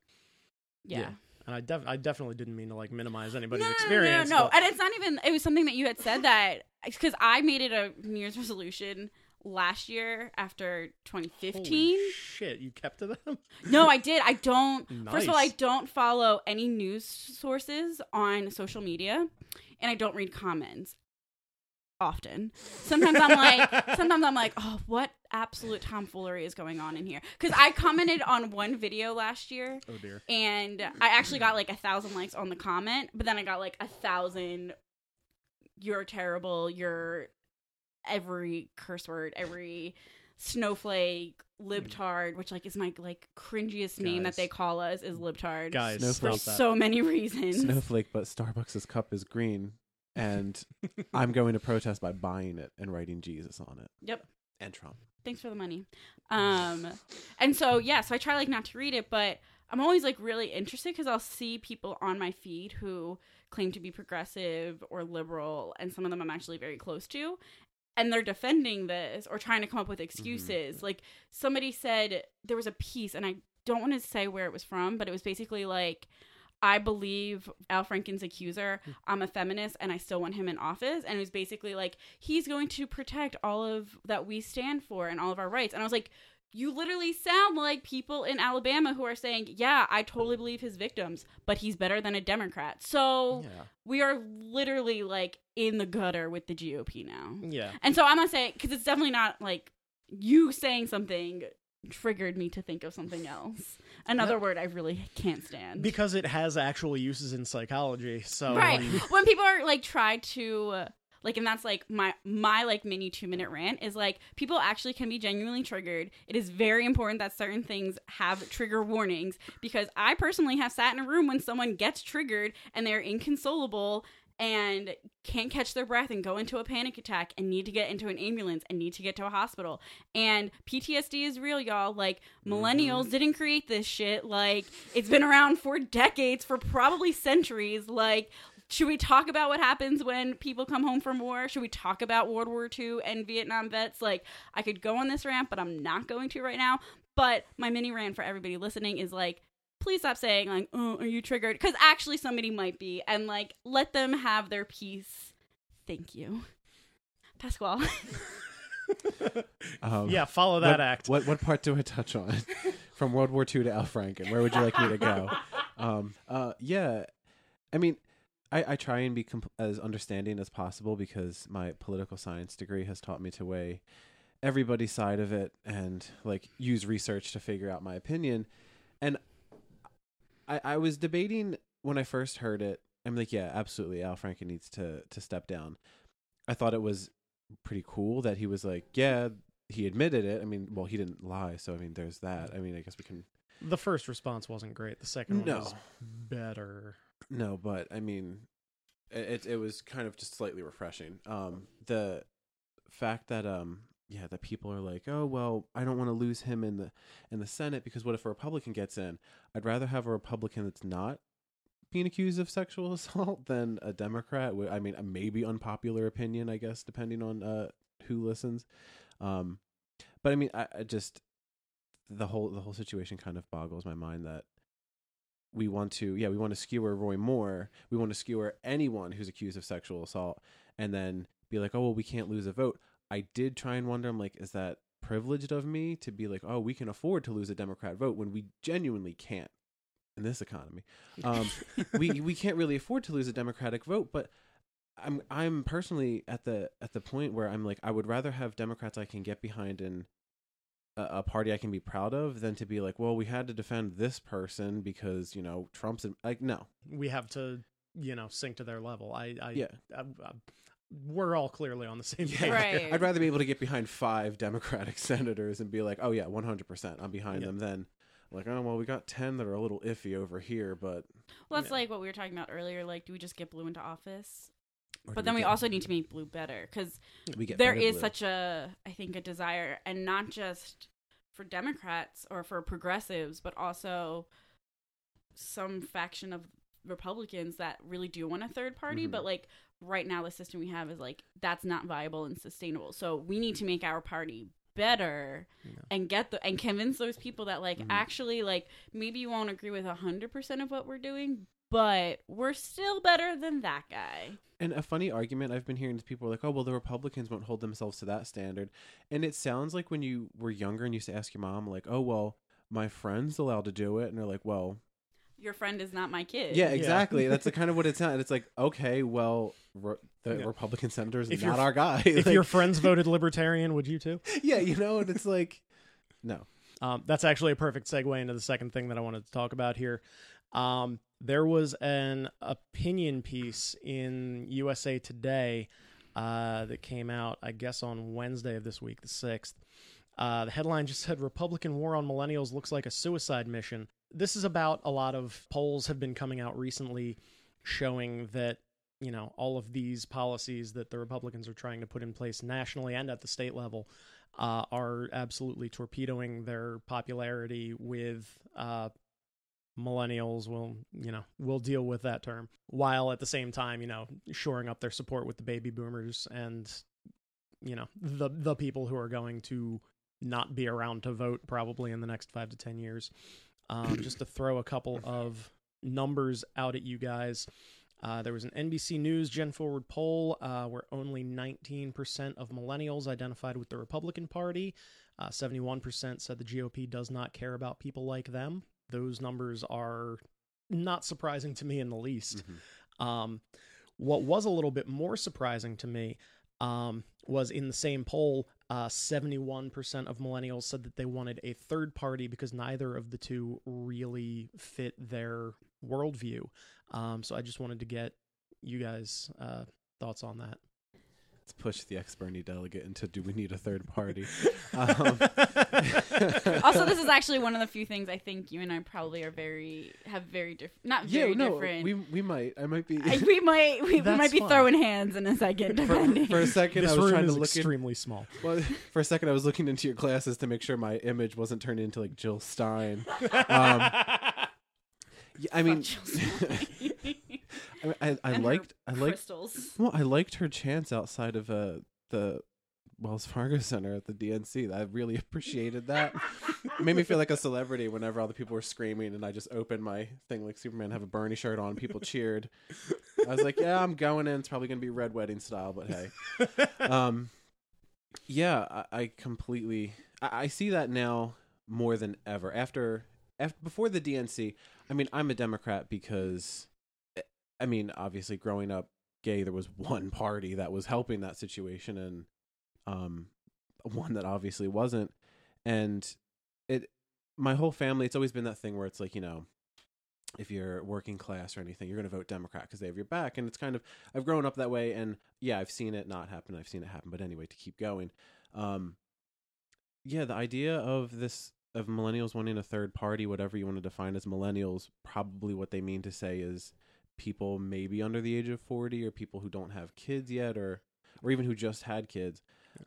yeah. Yeah. And I, def- I definitely didn't mean to like minimize anybody's no, experience. No, no, no. but- And it's not even. It was something that you had said that because I made it a New Year's resolution last year after 2015. Holy shit, you kept to them? No, I did. I don't. First of all, I don't follow any news sources on social media, and I don't read comments often. Sometimes I'm like, sometimes I'm like, oh, what absolute tomfoolery is going on in here? Because I commented on one video last year, Oh dear. and I actually got like a thousand likes on the comment, but then I got like a thousand. You're terrible. You're every curse word, every snowflake, libtard, which like is my like cringiest name that they call us is libtard Guys, Snowflake. for stop so many reasons. Snowflake, but Starbucks' cup is green, and [LAUGHS] I'm going to protest by buying it and writing Jesus on it Yep. and Trump. Thanks for the money. Um, and so yeah, so I try like not to read it, but I'm always like really interested because I'll see people on my feed who claim to be progressive or liberal, and some of them I'm actually very close to, and they're defending this or trying to come up with excuses. Like somebody said there was a piece, and I don't want to say where it was from, but it was basically like. I believe Al Franken's accuser. I'm a feminist and I still want him in office. And it was basically like, he's going to protect all of that we stand for and all of our rights. And I was like, you literally sound like people in Alabama who are saying, yeah, I totally believe his victims, but he's better than a Democrat. So Yeah. we are literally like in the gutter with the GOP now. Yeah. And so I'm not saying, because it's definitely not like you saying something triggered me to think of something else. Another word I really can't stand. Because it has actual uses in psychology. So right when- when people are like try to uh, like and that's like my my like mini two minute rant is like people actually can be genuinely triggered it is very important that certain things have trigger warnings because i personally have sat in a room when someone gets triggered and they're inconsolable and can't catch their breath and go into a panic attack and need to get into an ambulance and need to get to a hospital. And PTSD is real, y'all. Like, mm-hmm. millennials didn't create this shit. Like, it's been around for decades, for probably centuries. Like, should we talk about what happens when people come home from war? Should we talk about World War II and Vietnam vets? Like, I could go on this rant, but I'm not going to right now. But my mini rant for everybody listening is like, please stop saying like, "Oh, are you triggered?" Because actually, somebody might be, and like, let them have their peace. Thank you, Pasquale. [LAUGHS] Um, yeah, follow that what, act. What what part do I touch on? [LAUGHS] From World War II to Al Franken. Where would you like me to go? [LAUGHS] Um, uh, yeah, I mean, I, I try and be comp- as understanding as possible because my political science degree has taught me to weigh everybody's side of it and like use research to figure out my opinion. And I, I was debating when I first heard it. I'm like, yeah, absolutely, Al Franken needs to to step down. I thought it was pretty cool that he was like, yeah, he admitted it. I mean, well, he didn't lie, so I mean, there's that. I mean, I guess we can the first response wasn't great. The second one was better. no, but I mean, it it, it was kind of just slightly refreshing. Um, the fact that um, yeah, that people are like, oh well, I don't want to lose him in the in the Senate because what if a Republican gets in? I'd rather have a Republican that's not being accused of sexual [LAUGHS] assault than a Democrat. I mean, maybe unpopular opinion, I guess, depending on uh, who listens. Um, but I mean, I, I just the whole the whole situation kind of boggles my mind that we want to yeah we want to skewer Roy Moore, we want to skewer anyone who's accused of sexual assault, and then be like, oh well, we can't lose a vote. I did try and wonder, I'm like, is that privileged of me to be like, oh, we can afford to lose a Democrat vote when we genuinely can't in this economy. Um, [LAUGHS] we we can't really afford to lose a Democratic vote, but I'm I'm personally at the at the point where I'm like I would rather have Democrats I can get behind in a, a party I can be proud of than to be like, well, we had to defend this person because you know Trump's in, like no, We have to, you know, sink to their level. I, I Yeah. I, I, we're all clearly on the same Yeah. page. Right. I'd rather be able to get behind five Democratic [LAUGHS] senators and be like, oh yeah, 100, percent I'm behind Yeah. them. Then like, oh well, we got ten that are a little iffy over here, but Well, that's Yeah. like what we were talking about earlier. Like, do we just get blue into office? or But then we get- also need to make blue better because we get there better is blue. such a, I think, a desire, and not just for Democrats or for progressives, but also some faction of Republicans that really do want a third party. Mhm. But like right now, the system we have is like that's not viable and sustainable. So we need to make our party better Yeah. and get the and convince those people that like Mhm. actually like maybe you won't agree with a hundred percent of what we're doing but we're still better than that guy And a funny argument I've been hearing is people are like, oh, well, the Republicans won't hold themselves to that standard. And it sounds like when you were younger and used to ask your mom, like, oh, well, my friend's allowed to do it. And they're like, well, your friend is not my kid. Yeah, exactly. [LAUGHS] That's the kind of what it's at. It's like, okay, well, re- the Yeah. Republican senator's If not our guy. If Like, your friends [LAUGHS] voted libertarian, would you too? yeah, you know, and it's like, no. Um, that's actually a perfect segue into the second thing that I wanted to talk about here. Um, there was an opinion piece in USA Today uh, that came out, I guess, on Wednesday of this week, the 6th. Uh, the headline just said Republican war on millennials looks like a suicide mission. This is about a lot of polls have been coming out recently showing that you know all of these policies that the Republicans are trying to put in place nationally and at the state level uh, are absolutely torpedoing their popularity with uh, millennials. Will you know? We'll deal with that term while at the same time, you know, shoring up their support with the baby boomers and you know the the people who are going to not be around to vote probably in the next five to ten years. Um, just to throw a couple of numbers out at you guys. Uh, there was an NBC News Gen Forward poll uh, where only 19% of millennials identified with the Republican Party. Uh, 71% said the GOP does not care about people like them. Those numbers are not surprising to me in the least. Um, what was a little bit more surprising to me um, was in the same poll, uh, 71% of millennials said that they wanted a third party because neither of the two really fit their worldview. Um, so I just wanted to get you guys' uh, thoughts on that. Let's push the ex Bernie delegate into do we need a third party? [LAUGHS] Um, [LAUGHS] Also, this is actually one of the few things I think you and I probably are very have very different, not yeah, very no, different. we we might. I might be. [LAUGHS] I, we might we, we might be fine. throwing hands in a second, for, depending. for a second, this I was room trying to is look in, extremely small. Well, for a second, I was looking into your glasses to make sure my image wasn't turned into like Jill Stein. Um, yeah, I mean, I, I, I liked, I liked, crystals. well, I liked her chance outside of uh, the Wells Fargo Center at the DNC. I really appreciated that. it made me feel like a celebrity whenever all the people were screaming, and I just opened my thing like Superman, have a Bernie shirt on, people cheered. I was like, yeah, I'm going in. It's probably gonna be red wedding style, but hey um yeah i, I completely I, I see that now more than ever after, after before the dnc i mean i'm a democrat because i mean obviously growing up gay there was [LAUGHS] one party that was helping that situation and um one that obviously wasn't. And it my whole family it's always been that thing where it's like you know if you're working class or anything you're going to vote democrat because they have your back. And it's kind of i've grown up that way and yeah i've seen it not happen i've seen it happen. But anyway to keep going um yeah the idea of this of millennials wanting a third party whatever you want to define as millennials probably what they mean to say is people maybe under the age of 40 or people who don't have kids yet or or even who just had kids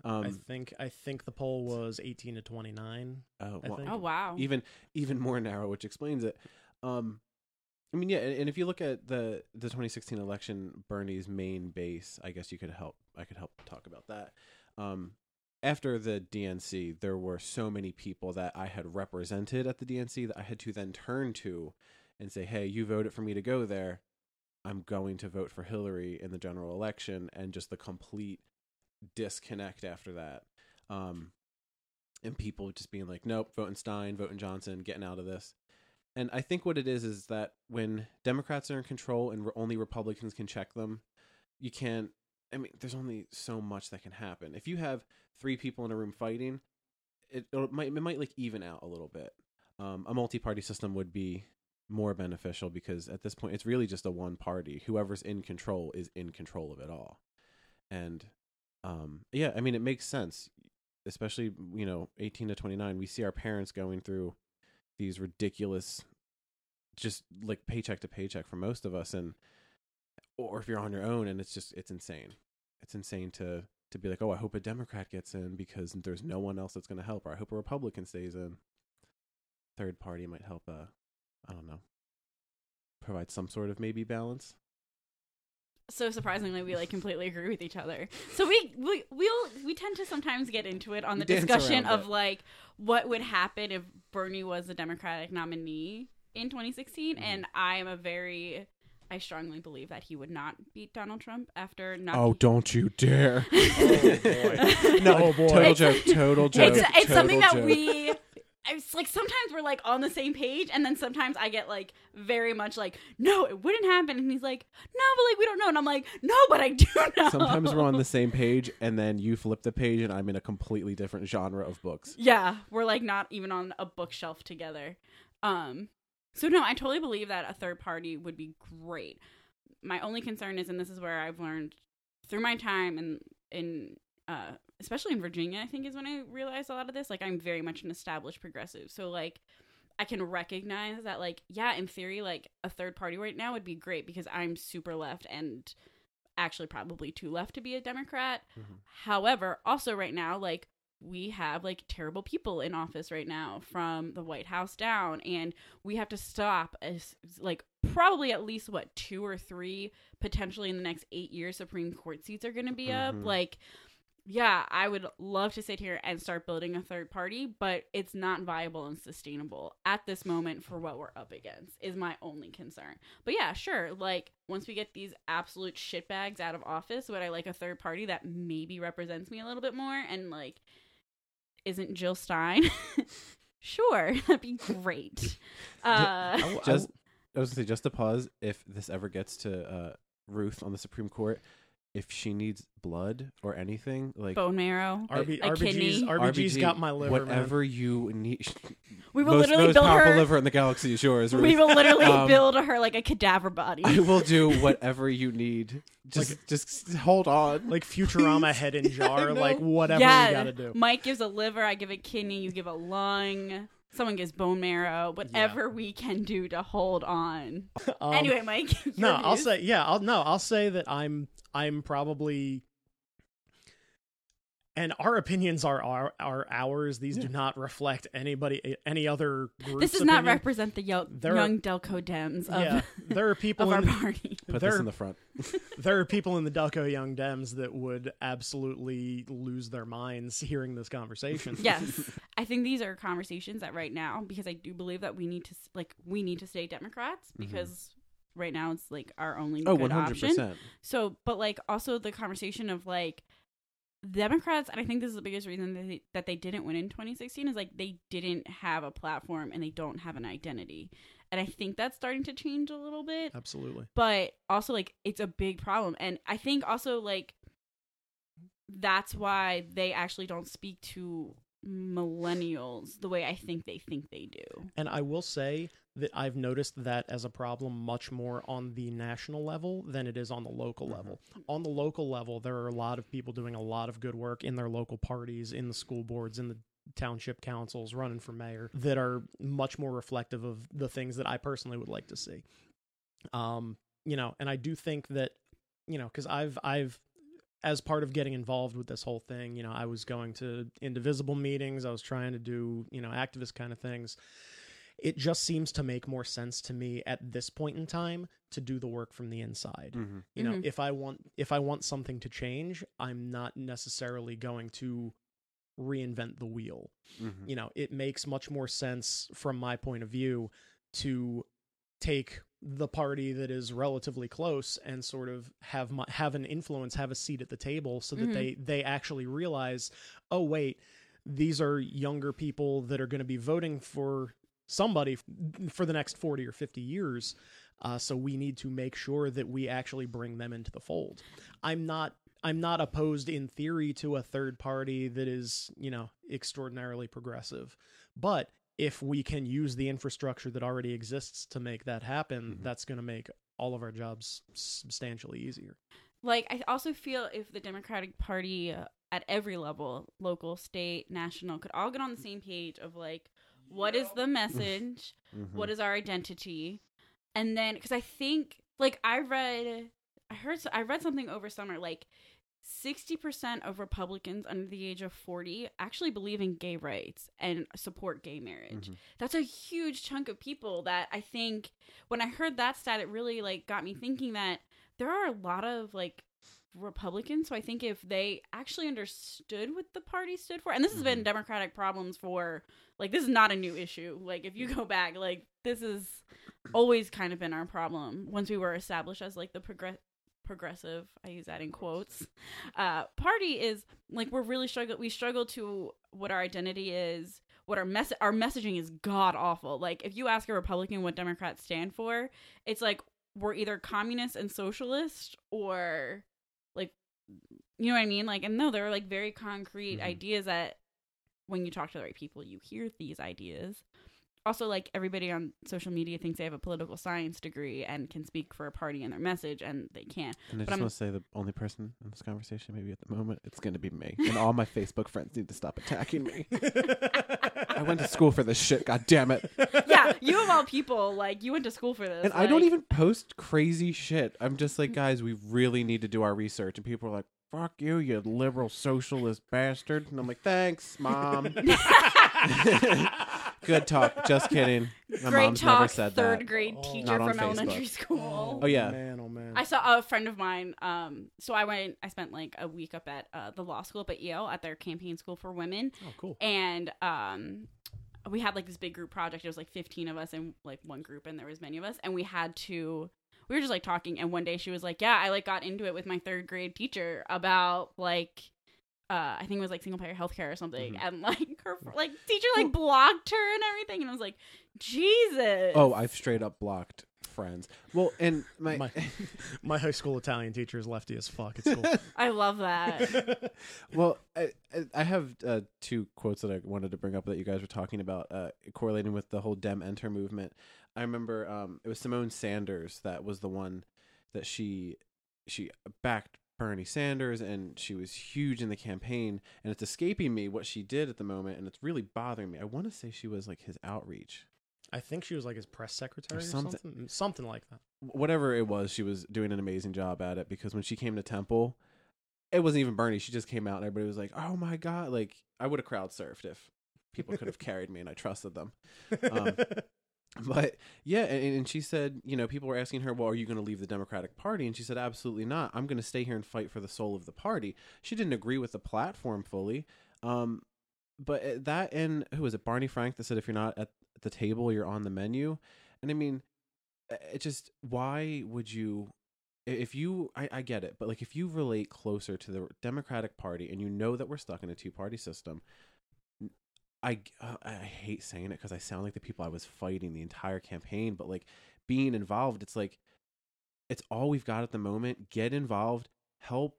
um I think I think the poll was 18 to 29. oh, well. Oh wow! even even more narrow, which explains it. Um, I mean, yeah, and, and if you look at the the 2016 election, Bernie's main base, I guess you could help. I could help talk about that. Um, after the DNC, there were so many people that I had represented at the DNC that I had to then turn to and say, "Hey, you voted for me to go there. I'm going to vote for Hillary in the general election," and just the complete disconnect after that. Um, and people just being like, nope, voting Stein, voting Johnson, getting out of this. And I think what it is is that when Democrats are in control and only Republicans can check them, you can't. I mean, there's only so much that can happen. If you have three people in a room fighting, it, it might it might like even out a little bit. Um, a multi-party system would be more beneficial because at this point it's really just a one party. Whoever's in control is in control of it all. And um, yeah, I mean it makes sense especially you know 18 to 29 we see our parents going through these ridiculous just like paycheck to paycheck for most of us and or if you're on your own and it's just it's insane it's insane to to be like oh i hope a democrat gets in because there's no one else that's going to help or i hope a republican stays in third party might help uh i don't know provide some sort of maybe balance so surprisingly, we like completely agree with each other. So we we we'll we tend to sometimes get into it on the dance discussion of it. like what would happen if Bernie was the Democratic nominee in 2016, Mhm. and I am a very I strongly believe that he would not beat Donald Trump after not. oh don't you dare [LAUGHS] boy. no Oh, boy. total joke total joke it's it's something that we it's like sometimes we're like on the same page, and then sometimes I get like very much like, no, it wouldn't happen, and he's like, no, but like we don't know, and I'm like, no, but I do [LAUGHS] know. Sometimes we're on the same page, and then you flip the page, and I'm in a completely different genre of books. Yeah, we're like not even on a bookshelf together. Um, so no, I totally believe that a third party would be great. My only concern is, and this is where I've learned through my time and in, uh, especially in Virginia, I think is when I realized a lot of this. Like, I'm very much an established progressive, so like, I can recognize that, like, yeah, in theory, like a third party right now would be great because I'm super left and actually probably too left to be a Democrat. Mhm. However, also right now, like we have like terrible people in office right now from the White House down, and we have to stop as like probably at least what two or three potentially in the next eight years Supreme Court seats are going to be up. Mhm. Like, yeah, I would love to sit here and start building a third party, but it's not viable and sustainable at this moment for what we're up against. Is my only concern. But yeah, sure. Like once we get these absolute shitbags out of office, would I like a third party that maybe represents me a little bit more and like isn't Jill Stein? [LAUGHS] sure, [LAUGHS] that'd be great. [LAUGHS] Uh, I- I- Just, I was gonna say, just to pause, if this ever gets to uh, Ruth on the Supreme Court, if she needs blood or anything, like bone marrow, RB, a RBG's, kidney. RBG's RBG, got my liver. man. whatever you need. [LAUGHS] We will most, literally most build powerful her- liver in the galaxy is yours. Ruth. we will literally Um, build her like a cadaver body. I will do [LAUGHS] whatever you need. Just, just hold on. like [LAUGHS] Futurama head in jar, know. like whatever yeah, you gotta do. Mike gives a liver, I give a kidney, you give a lung. Someone gives bone marrow. Whatever we can do to hold on. Um, anyway, Mike. your no, I'll say yeah. I'll no, I'll say that I'm I'm probably. And our opinions are our, are ours. These do not reflect anybody, any other group. This does not represent the yo- There are- young Delco Dems of, Yeah, there are people [LAUGHS] of our party. Put there, this in the front. [LAUGHS] there are people in the Delco Young Dems that would absolutely lose their minds hearing this conversation. [LAUGHS] yes, I think these are conversations that right now, because I do believe that we need to like we need to stay Democrats mm-hmm. because right now it's like our only. Oh, good one hundred option. percent. So, but like also the conversation of like Democrats, and I think this is the biggest reason that they, that they didn't win in 2016 is like they didn't have a platform and they don't have an identity. And I think that's starting to change a little bit. absolutely. But also, like, it's a big problem. And I think also, like, that's why they actually don't speak to millennials the way I think they think they do. And I will say that I've noticed that as a problem much more on the national level than it is on the local Mhm. level. On the local level, there are a lot of people doing a lot of good work in their local parties, in the school boards, in the township councils, running for mayor that are much more reflective of the things that I personally would like to see. Um, you know, and I do think that, you know, because I've I've as part of getting involved with this whole thing, you know, I was going to indivisible meetings, I was trying to do, you know, activist kind of things. It just seems to make more sense to me at this point in time to do the work from the inside. Mm-hmm. You know, Mhm. if I want if I want something to change, I'm not necessarily going to reinvent the wheel Mm-hmm. you know it makes much more sense from my point of view to take the party that is relatively close and sort of have my, have an influence have a seat at the table so that Mhm. they they actually realize oh wait these are younger people that are going to be voting for somebody for the next 40 or 50 years uh, so we need to make sure that we actually bring them into the fold. I'm not i'm not opposed in theory to a third party that is you know extraordinarily progressive. But if we can use the infrastructure that already exists to make that happen Mhm. that's going to make all of our jobs substantially easier. Like i also feel if the democratic party uh, at every level local state national could all get on the same page of like what is the message Mm-hmm. what is our identity and then because i think like i read i heard i read something over summer like 60% of republicans under the age of 40 actually believe in gay rights and support gay marriage Mhm. that's a huge chunk of people that i think when i heard that stat it really like got me thinking that there are a lot of like republicans so i think if they actually understood what the party stood for and this has been Mhm. democratic problems for like this is not a new issue like if you go back like this has always kind of been our problem once we were established as like the progress progressive i use that in quotes uh party is like we're really struggle we struggle to what our identity is what our mess our messaging is god awful. Like if you ask a Republican what Democrats stand for, it's like we're either communist and socialist or you know what I mean? Like and no, there are like very concrete Mhm. ideas that when you talk to the right people, you hear these ideas. Also, like everybody on social media thinks they have a political science degree and can speak for a party and their message, and they can't. And I But just I'm- want to say the only person in this conversation, maybe at the moment, it's going to be me. And all my Facebook friends need to stop attacking me. [LAUGHS] I went to school for this shit. God damn it! yeah, [LAUGHS] you of all people, like you went to school for this, And I don't even post crazy shit. I'm just like, guys, we really need to do our research. And people are like, "Fuck you, you liberal socialist bastard." And I'm like, "Thanks, mom." [LAUGHS] Good talk. Just kidding. My Great mom's never talk, said third that. grade Oh. teacher Not on from elementary Facebook. school. Oh, yeah. man, oh man. I saw a friend of mine. Um, so I went. I spent like a week up at uh, the law school up at Yale at their campaign school for women, oh, cool. and um, we had like this big group project. It was like fifteen of us in like one group, and there was many of us, and we had to. We were just like talking, and one day she was like, "Yeah, I like got into it with my third grade teacher about like." Uh, I think it was like single payer healthcare or something, Mhm. and like her like teacher like blocked her and everything, and I was like, Jesus. Oh, I've straight up blocked friends. Well, and my, My, [LAUGHS] my high school Italian teacher is lefty as fuck. It's cool. [LAUGHS] I love that. [LAUGHS] well, I, I- I have uh, two quotes that I wanted to bring up that you guys were talking about, uh, correlating with the whole Dem Enter movement. I remember um, it was Symone Sanders that was the one that she she backed Bernie Sanders, and she was huge in the campaign. And it's escaping me what she did at the moment, and it's really bothering me. I want to say she was like his outreach. I think she was like his press secretary or, something. something. something. like that. whatever it was, she was doing an amazing job at it because when she came to Temple, it wasn't even Bernie. She just came out and everybody was like, "Oh my god!" Like I would have crowd surfed if people could have [LAUGHS] carried me and I trusted them. Um, [LAUGHS] But yeah, and, and she said, you know, people were asking her, "Well, are you going to leave the Democratic Party?" And she said, "Absolutely not. I'm going to stay here and fight for the soul of the party." She didn't agree with the platform fully, um, but uh, that and who was it? Barney Frank that said, "If you're not at the table, you're on the menu." And I mean, it just why would you? If you, I, I get it, but like if you relate closer to the Democratic Party and you know that we're stuck in a two party system, I uh, I hate saying it because I sound like the people I was fighting the entire campaign, but like being involved, it's like it's all we've got at the moment. Get involved, help,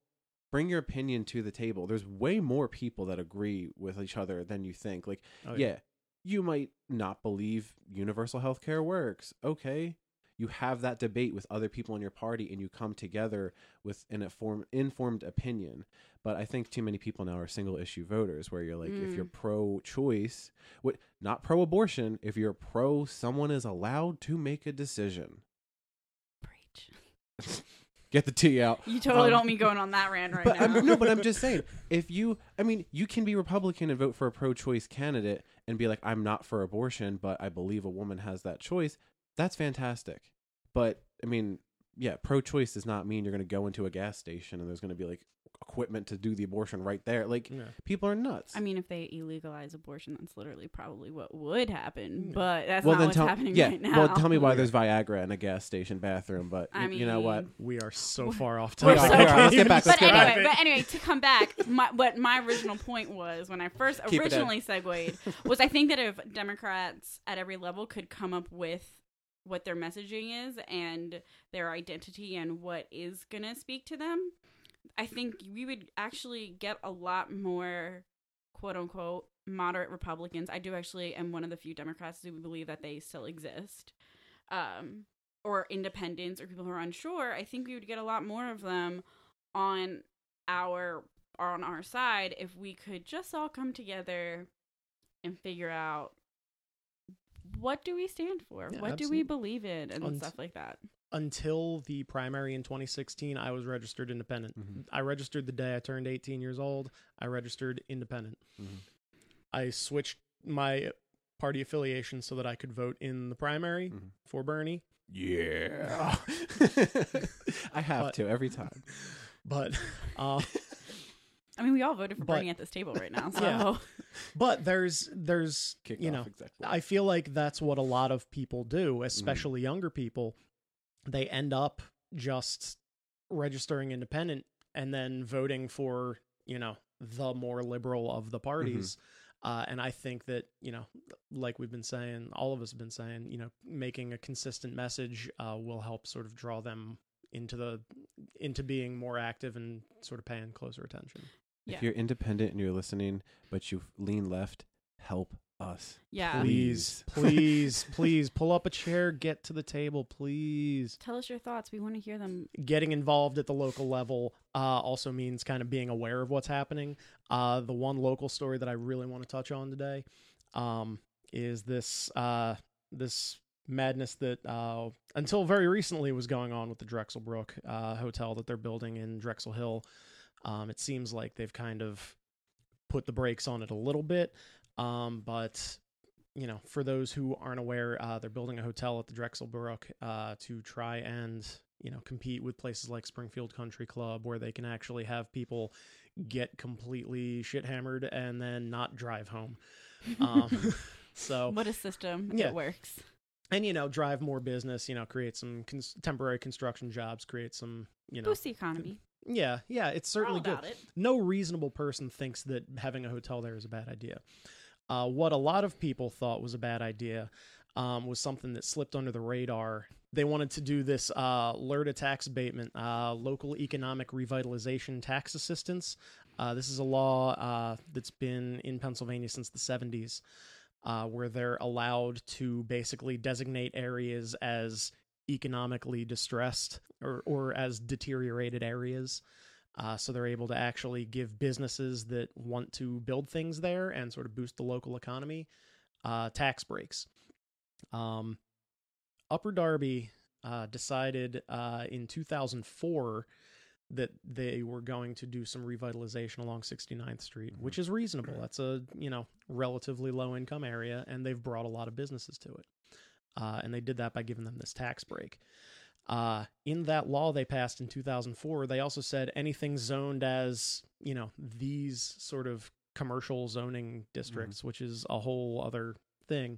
bring your opinion to the table. There's way more people that agree with each other than you think. Like, Oh, yeah, you might not believe universal health care works. Okay. You have that debate with other people in your party and you come together with an inform- informed opinion. But I think too many people now are single issue voters where you're like, if you're Mm. pro choice, what not pro abortion, if you're pro someone is allowed to make a decision. Preach. [LAUGHS] Get the tea out. You totally Um, don't mean going on that rant right but now. I'm, no, but I'm [LAUGHS] just saying, if you, I mean, you can be Republican and vote for a pro-choice candidate and be like, I'm not for abortion, but I believe a woman has that choice. That's fantastic. But I mean, yeah, pro-choice does not mean you're going to go into a gas station and there's going to be like equipment to do the abortion right there. Like, Yeah. people are nuts. I mean, if they illegalize abortion, that's literally probably what would happen. Yeah. But that's well, not then what's tell happening yeah. right now. Well, tell me why [LAUGHS] there's Viagra in a gas station bathroom. But I y- you know what? We are so far off We're topic. so We. Let's get back. Let's but get anyway, back. but anyway, to come back, my, what my original point was when I first Keep originally segued was I think that if Democrats at every level could come up with what their messaging is and their identity and what is gonna speak to them, I think we would actually get a lot more quote unquote moderate Republicans. I do actually am one of the few Democrats who believe that they still exist. Um, or independents or people who are unsure, I think we would get a lot more of them on our on our side if we could just all come together and figure out what do we stand for? Yeah, what do we believe in and Unt- stuff like that. Until the primary in 2016, I was registered independent. Mhm. I registered the day I turned 18 years old. I registered independent. Mhm. I switched my party affiliation so that I could vote in the primary Mhm. for Bernie. Yeah. [LAUGHS] I have But- to every time. But uh, I mean, we all voted for But- Bernie at this table right now, [LAUGHS] so Yeah. but there's there's Kick you know exactly. I feel like that's what a lot of people Mm-hmm. do, especially younger people. They end up just registering independent and then voting for, you know, the more liberal of the parties. Uh, and I think that, you know, like we've been saying, all of us have been saying, you know, making a consistent message uh, will help sort of draw them into the into being more active and sort of paying closer attention. Yeah. If you're independent and you're listening, but you lean left, help us. Yeah. Please, please, [LAUGHS] please pull up a chair, get to the table, please. Tell us your thoughts. We want to hear them. Getting involved at the local level uh, also means kind of being aware of what's happening. Uh, the one local story that I really want to touch on today um, is this uh, this madness that uh, until very recently was going on with the Drexelbrook uh, hotel that they're building in Drexel Hill. Um, it seems like they've kind of put the brakes on it a little bit, um, but you know, for those who aren't aware, uh, they're building a hotel at the Drexelbrook uh, to try and you know compete with places like Springfield Country Club, where they can actually have people get completely shit hammered and then not drive home. Um, [LAUGHS] so what a system. Yeah. It works. and you know drive more business you know create some cons- temporary construction jobs create some you know Boost the economy. yeah yeah it's certainly good it. no reasonable person thinks that having a hotel there is a bad idea uh, what a lot of people thought was a bad idea um, was something that slipped under the radar they wanted to do this uh, LERTA tax abatement, uh, local economic revitalization tax assistance. Uh, this is a law uh, that's been in Pennsylvania since the 70s uh, where they're allowed to basically designate areas as economically distressed or, or as deteriorated areas. Uh, so they're able to actually give businesses that want to build things there and sort of boost the local economy uh, tax breaks. Um, Upper Darby uh, decided uh, in 2004 that they were going to do some revitalization along 69th Street, Mhm. which is reasonable. That's a you know relatively low income area, and they've brought a lot of businesses to it. Uh, and they did that by giving them this tax break. Uh, in that law they passed in 2004, they also said anything zoned as you know these sort of commercial zoning districts, which is a whole other thing.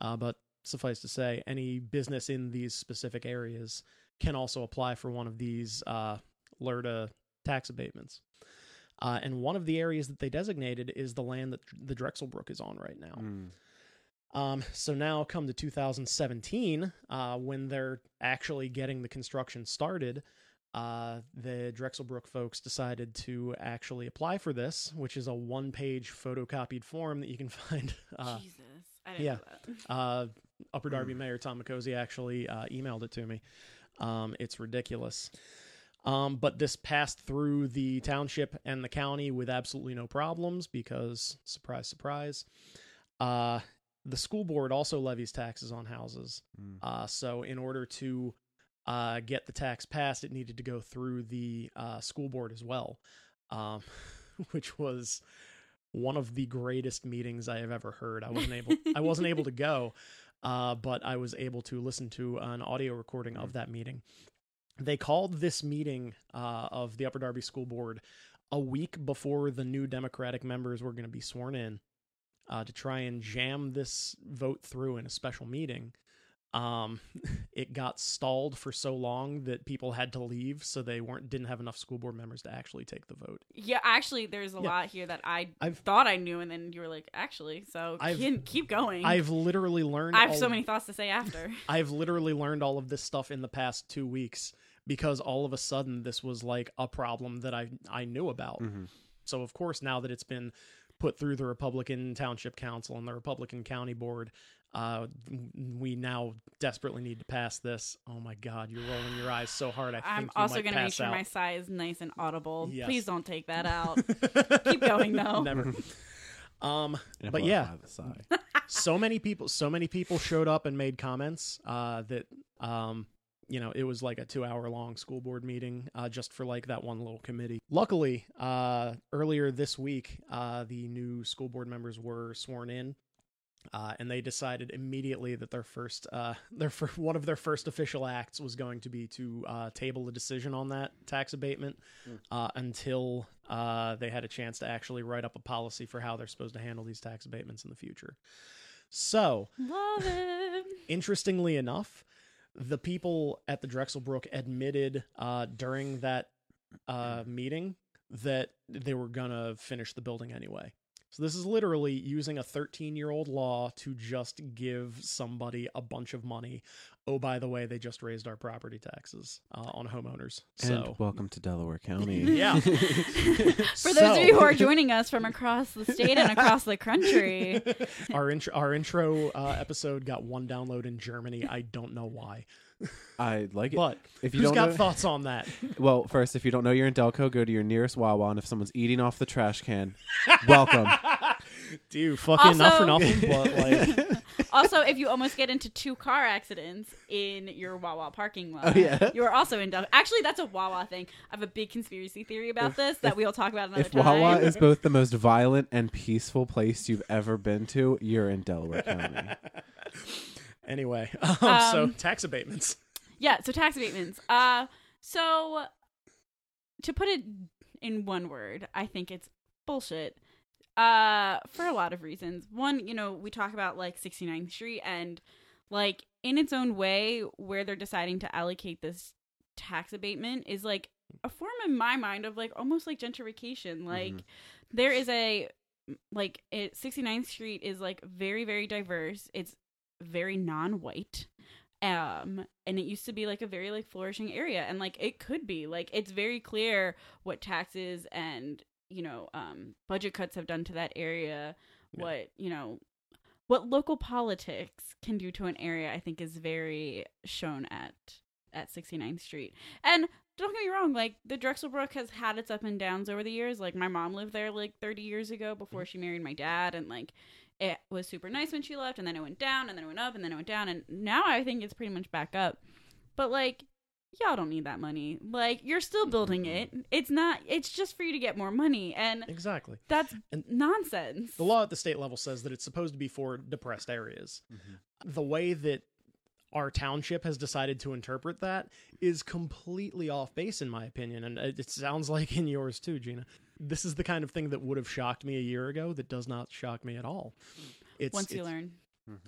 Uh, but suffice to say, any business in these specific areas can also apply for one of these uh, LERTA tax abatements. Uh, and one of the areas that they designated is the land that the Drexelbrook is on right now. Mm. Um, so now, come to 2017, uh, when they're actually getting the construction started, uh, the Drexelbrook folks decided to actually apply for this, which is a one-page photocopied form that you can [LAUGHS] find. Uh, Jesus. I didn't yeah. know that. [LAUGHS] uh, Upper Darby Mayor Tom Micozzie actually uh, emailed it to me. Um, it's ridiculous. Um, but this passed through the township and the county with absolutely no problems because, surprise, surprise, uh, the school board also levies taxes on houses. Mm. Uh, so, in order to uh, get the tax passed, it needed to go through the uh, school board as well, um, [LAUGHS] which was one of the greatest meetings I have ever heard. I wasn't able, I wasn't able to [LAUGHS] go, uh, but I was able to listen to an audio recording of that meeting. They called this meeting uh, of the Upper Darby School Board a week before the new Democratic members were going to be sworn in uh, to try and jam this vote through in a special meeting. Um, [LAUGHS] it got stalled for so long that people had to leave, so they weren't didn't have enough school board members to actually take the vote. Yeah, actually, there's a Yeah. lot here that I I've- thought I knew, and then you were like, actually, so I've- keep, keep going. I've literally learned. I have all- so many thoughts to say after. [LAUGHS] I've literally learned all of this stuff in the past two weeks because all of a sudden this was like a problem that I I knew about. Mhm. So of course now that it's been put through the Republican Township Council and the Republican County Board, uh, we now desperately need to pass this. Oh my God, you're rolling your eyes so hard. I think I'm you also going to make sure out. my sigh is nice and audible. Yes. Please don't take that [LAUGHS] out. Keep going, though. Never. [LAUGHS] Um, And But yeah. the sigh. so many people so many people showed up and made comments uh that um you know it was like a two hour long school board meeting uh just for like that one little committee luckily uh earlier this week uh the new school board members were sworn in uh, and they decided immediately that their first, uh, [LAUGHS] their fir- one of their first official acts was going to be to uh, table a decision on that tax abatement Mm. uh, until uh, they had a chance to actually write up a policy for how they're supposed to handle these tax abatements in the future. So, Love it. interestingly enough, the people at the Drexelbrook admitted uh, during that uh, meeting that they were gonna finish the building anyway. So this is literally using a 13-year-old law to just give somebody a bunch of money. Oh, by the way, they just raised our property taxes uh, on homeowners. And So welcome to Delaware County. [LAUGHS] Yeah. [LAUGHS] For those of you who are [LAUGHS] joining us from across the state and across the country, our intro, our intro uh, episode got one download in Germany. I don't know why, I like it. but if you who's don't got know, thoughts on that? [LAUGHS] well, first, if you don't know you're in Delco, go to your nearest Wawa, and if someone's eating off the trash can, welcome. [LAUGHS] Dude, fucking not for Also- nothing, but like, [LAUGHS] also if you almost get into two car accidents in your Wawa parking lot, Oh, yeah. you are also in. Dub- Actually, that's a Wawa thing. I have a big conspiracy theory about If- this that we'll talk about another if time. Wawa is both the most violent and peaceful place you've ever been to, you're in Delaware County. Anyway, [LAUGHS] um, so Um, tax abatements. Yeah, so tax abatements. Uh so to put it in one word, I think it's bullshit. Uh for a lot of reasons. One, you know, we talk about like 69th Street and like in its own way where they're deciding to allocate this tax abatement is like a form in my mind of like almost like gentrification. Like Mhm. there is a like it 69th Street is like very very diverse. It's very non-white um and it used to be like a very like flourishing area and like it could be like it's very clear what taxes and you know um budget cuts have done to that area Yeah. what you know what local politics can do to an area i think is very shown at at 69th street. And don't get me wrong like the drexelbrook has had its up and downs over the years. Like my mom lived there like 30 years ago before she married my dad and like it was super nice when she left and then it went down and then it went up and then it went down and now i think it's pretty much back up but like y'all don't need that money like you're still building it it's not it's just for you to get more money and Exactly. that's And- nonsense The law at the state level says that it's supposed to be for depressed areas. Mm-hmm. The way that our township has decided to interpret that is completely off base, in my opinion. And it it sounds [LAUGHS] like in yours too, Gina. This is the kind of thing that would have shocked me a year ago that does not shock me at all. It's, once you it's- learn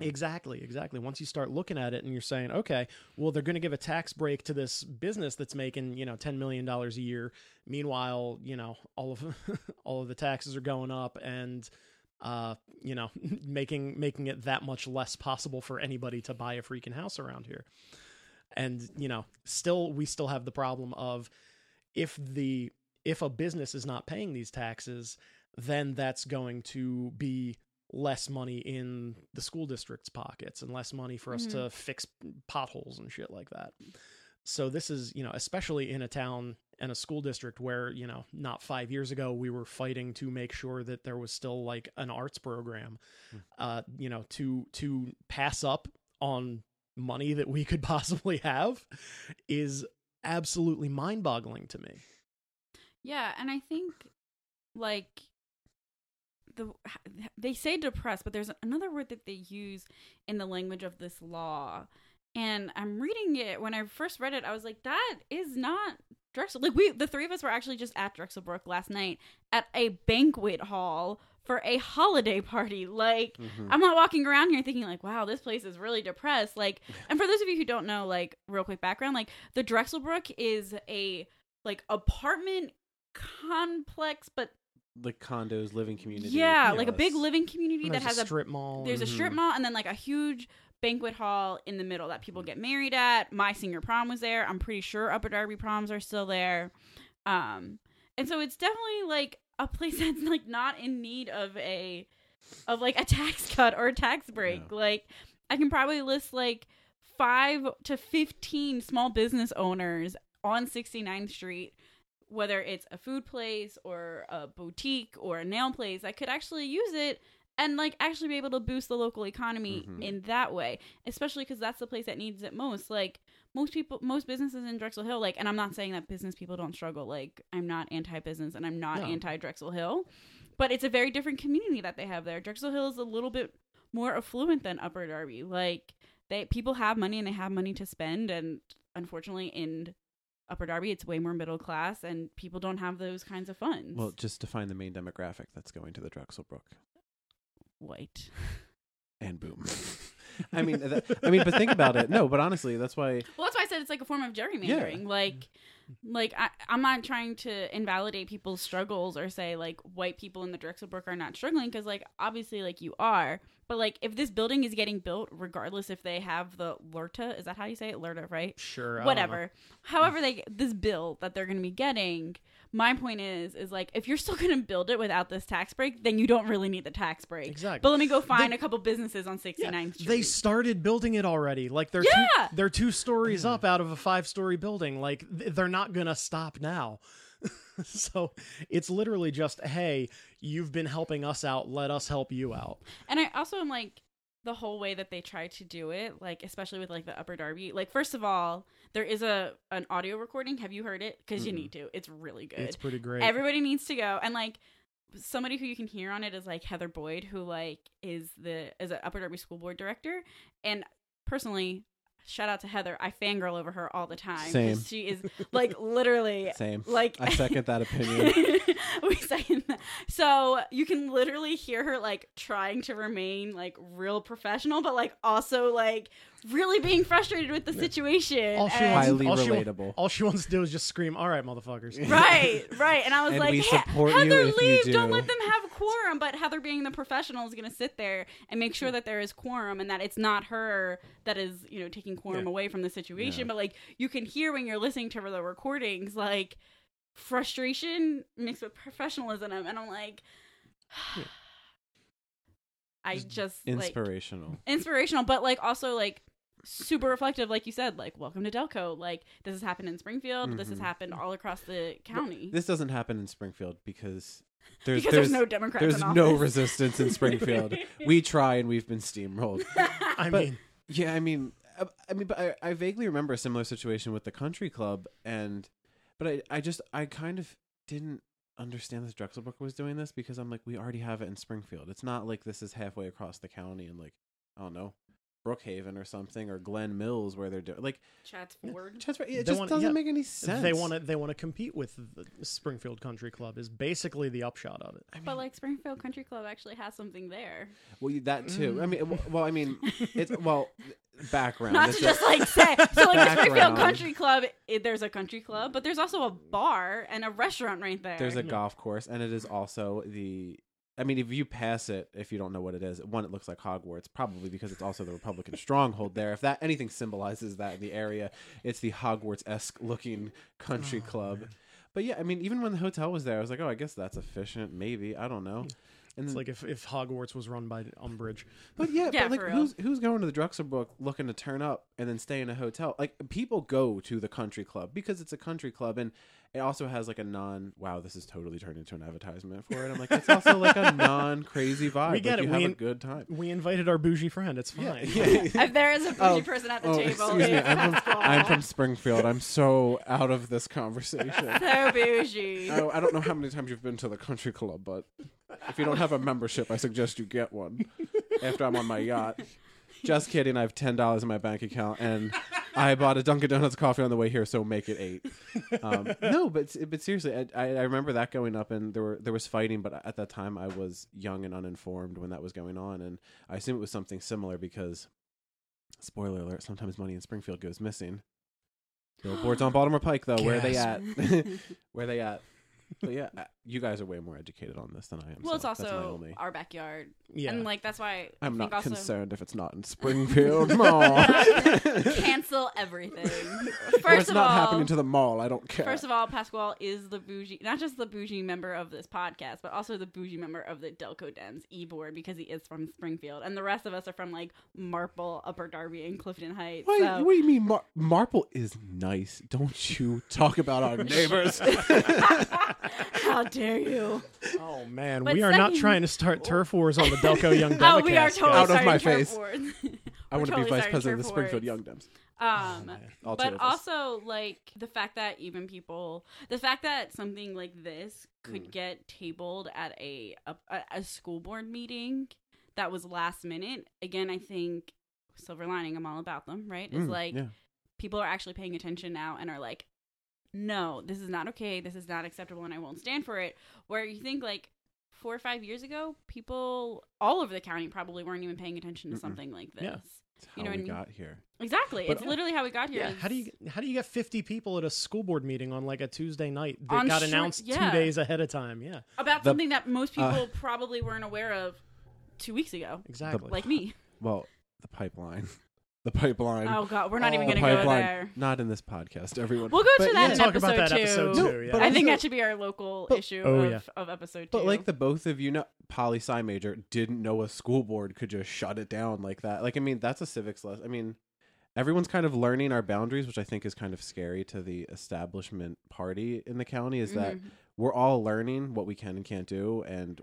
Exactly, exactly. Once you start looking at it and you're saying, okay, well, they're going to give a tax break to this business that's making, you know, $10 million a year. Meanwhile, you know, all of, [LAUGHS] all of the taxes are going up and, uh, you know, [LAUGHS] making, making it that much less possible for anybody to buy a freaking house around here. And, you know, still, we still have the problem of if the, if a business is not paying these taxes, then that's going to be less money in the school district's pockets and less money for us Mhm. to fix potholes and shit like that. So this is, you know, especially in a town and a school district where, you know, not 5 years ago we were fighting to make sure that there was still like an arts program uh, you know, to to pass up on money that we could [LAUGHS] possibly have is absolutely mind-boggling to me. Yeah, and I think like the [SIGHS] they say depressed, but there's another word that they use in the language of this law. And I'm reading it. When I first read it, I was like, "That is not Drexel." Like we, the three of us, were actually just at Drexelbrook last night at a banquet hall for a holiday party. Like Mhm. I'm not walking around here thinking like, wow, this place is really depressed. Like, [LAUGHS] and for those of you who don't know, like, real quick background, like, the Drexelbrook is a like apartment complex, but the condos, living community. yeah, you like a big living community that has a strip mall. there's a strip mall and then like a huge banquet hall in the middle that people get married at. My senior prom was there. I'm pretty sure Upper Darby proms are still there. Um, and so it's definitely like a place [LAUGHS] that's like not in need of a of like a tax [LAUGHS] cut or a tax break. Yeah. Like I can probably list like five to fifteen small business owners on 69th Street whether it's a food place or a boutique or a nail place that could actually use it and like actually be able to boost the local economy Mhm. in that way especially because that's the place that needs it most like most people most businesses in drexel hill like and i'm not saying that business people don't struggle like i'm not anti-business and i'm not No. anti-drexel hill but it's a very different community that they have there drexel hill is a little bit more affluent than upper darby like they people have money and they have money to spend and unfortunately in upper darby it's way more middle class and people don't have those kinds of funds Well, just define the main demographic that's going to the Drexelbrook. white [LAUGHS] And boom. [LAUGHS] I mean, that, I mean, but think about it. No, but honestly, that's why. Well, that's why I said it's like a form of gerrymandering. Like, like I, I'm not trying to invalidate people's struggles or say like white people in the Drexelbrook are not struggling because like obviously like you are, but like if this building is getting built, regardless if they have the LRTA, is that how you say it, LRTA, right? Sure. I don't know. Whatever. However, they this bill that they're going to be getting. My point is, is like if you're still [LAUGHS] going to build it without this tax break, then you don't really need the tax break. Exactly. But let me go find a couple businesses on 69th Yeah, Street. they started building it already. Like they're Yeah. two, they're two stories up out of a five story building. Like they're not gonna stop now. [LAUGHS] so it's literally just, hey, you've been helping us out. Let us help you out. And I also am like the whole way that they try to do it, like especially with like the Upper Darby. Like first of all, there is a an audio recording. Have you heard it? Because you need to. It's really good. It's pretty great. Everybody needs to go and like somebody who you can hear on it is like Heather Boyd, who like is the is an Upper Darby School Board director. And personally, shout out to Heather. I fangirl over her all the time. Same. She is like [LAUGHS] literally Same. like I second that opinion. [LAUGHS] we second that. So you can literally hear her like trying to remain like real professional, but like also like really being frustrated with the situation. all she and- wants, Highly all she relatable. all she wants to do is just scream, "All right, motherfuckers." [LAUGHS] right, right. And I was And like, we "He- support you Heather, if you leave. Don't let them have a quorum. But Heather, being the professional, is going to sit there and make sure that there is quorum and that it's not her that is, you know, taking quorum Yeah. away from the situation. Yeah. But like, you can hear when you're listening to the recordings, like frustration mixed with professionalism, and I'm like. [SIGHS] I Just just like Inspirational. inspirational, but like also like super reflective, like you said, like welcome to Delco. Like this has happened in Springfield. This has Mhm. happened all across the county. This doesn't happen in Springfield because there's because there's there's, no Democrats. there's no resistance in Springfield. [LAUGHS] we try and we've been steamrolled. [LAUGHS] I But- mean, Yeah, I mean, uh, I mean, but I, I vaguely remember a similar situation with the country club, and but I, I just, I kind of didn't understand that Drexel Drexelbrook was doing this because I'm like, we already have it in Springfield. It's not like this is halfway across the county and like, I don't know, Brookhaven or something or Glen Mills where they're doing like, Chadds Ford. just, it They just want- doesn't yeah. make any sense. they want to they want to compete with the Springfield Country Club. Is basically the upshot of it. I mean, But like Springfield Country Club actually has something there. well, that too. I mean, well, I mean, [LAUGHS] it's well, background. Not It's to just like say. So like the Springfield Country Club, it, there's a country club, but there's also a bar and a restaurant right there. There's a golf course, and it is also the. I mean, if you pass it, if you don't know what it is, one, it looks like Hogwarts, probably because it's also the Republican [LAUGHS] stronghold there. If that anything symbolizes that in the area, it's the Hogwarts esque looking country Oh, club. man. But yeah, I mean, even when the hotel was there, I was like, oh, I guess that's efficient. Maybe I don't know. And It's like if, if Hogwarts was run by Umbridge. But yeah, [LAUGHS] Yeah, but like who's who's going to the Drexelbrook looking to turn up and then stay in a hotel? Like people go to the country club because it's a country club and it also has like a non wow, this is totally turned into an advertisement for it. I'm like, it's also like a [LAUGHS] non crazy vibe. We get like, it. You We have a good time. We invited our bougie friend. It's fine. yeah. [LAUGHS] If there is a bougie Oh, person at the Oh, table, excuse me. I'm from, I'm from Springfield. I'm so out of this conversation. [LAUGHS] so bougie. I, I don't know how many times you've been to the country club, but if you don't have a membership, I suggest you get one after I'm on my yacht. Just kidding. I have ten dollars in my bank account, and I bought a Dunkin' Donuts coffee on the way here, so make it eight. Um, no, but but seriously, I, I remember that going up, and there were there was fighting, but at that time I was young and uninformed when that was going on, and I assume it was something similar because, spoiler alert, sometimes money in Springfield goes missing. Billboards on Baltimore Pike, though. Where are they at? [LAUGHS] Where are they at? But yeah, you guys are way more educated on this than I am. well, it's so that's my also only. our backyard, Yeah. and like that's why I I'm think not also concerned if it's not in [LAUGHS] Springfield Mall. [LAUGHS] cancel everything. [LAUGHS] If First it's of not all, happening to the mall. I don't care. First of all, Pasquale is the bougie, not just the bougie member of this podcast, but also the bougie member of the Delco Dems e board because he is from Springfield, and the rest of us are from like Marple, Upper Darby, and Clifton Heights. Wait, so- what do you mean? Mar- Marple is nice. Don't you talk about our neighbors? How dare you? Oh man, But we are not second- trying to start turf wars on the Delco Young Democats. [LAUGHS] Oh, we are totally Out of starting my turf face. wars. [LAUGHS] I We're want to totally be vice starting president of the turf Springfield wars. Young Dems. Um, All two but of us. also like the fact that even people, the fact that something like this could Mm. get tabled at a, a a school board meeting that was last minute. Again, I think silver lining. I'm all about them. Right? Is Mm, like yeah. people are actually paying attention now and are like, no, this is not okay. This is not acceptable, and I won't stand for it. Where you think like four or five years ago, people all over the county probably weren't even paying attention to Mm-mm. something like this. Yeah. It's how You know we what I mean? got here. Exactly. But- it's literally how we got here. Yeah, how do you how do you get 50 people at a school board meeting on like a Tuesday night that On got short- announced yeah. 2 days ahead of time? Yeah. about The- something that most people uh, probably weren't aware of two weeks ago, Exactly. like me. Well, the pipeline, the pipeline. Oh God, we're not even Oh, gonna go pipeline. there. Not in this podcast, everyone. We'll go But to that yeah, in talk episode, about that two. episode No, too, yeah. but I think that should be our local But- issue Oh, of, yeah. of episode two. But like the both of you know, poli sci major didn't know a school board could just shut it down like that. Like I mean, that's a civics lesson. I mean, everyone's kind of learning our boundaries, which I think is kind of scary to the establishment party in the county. Is that Mhm. we're all learning what we can and can't do, and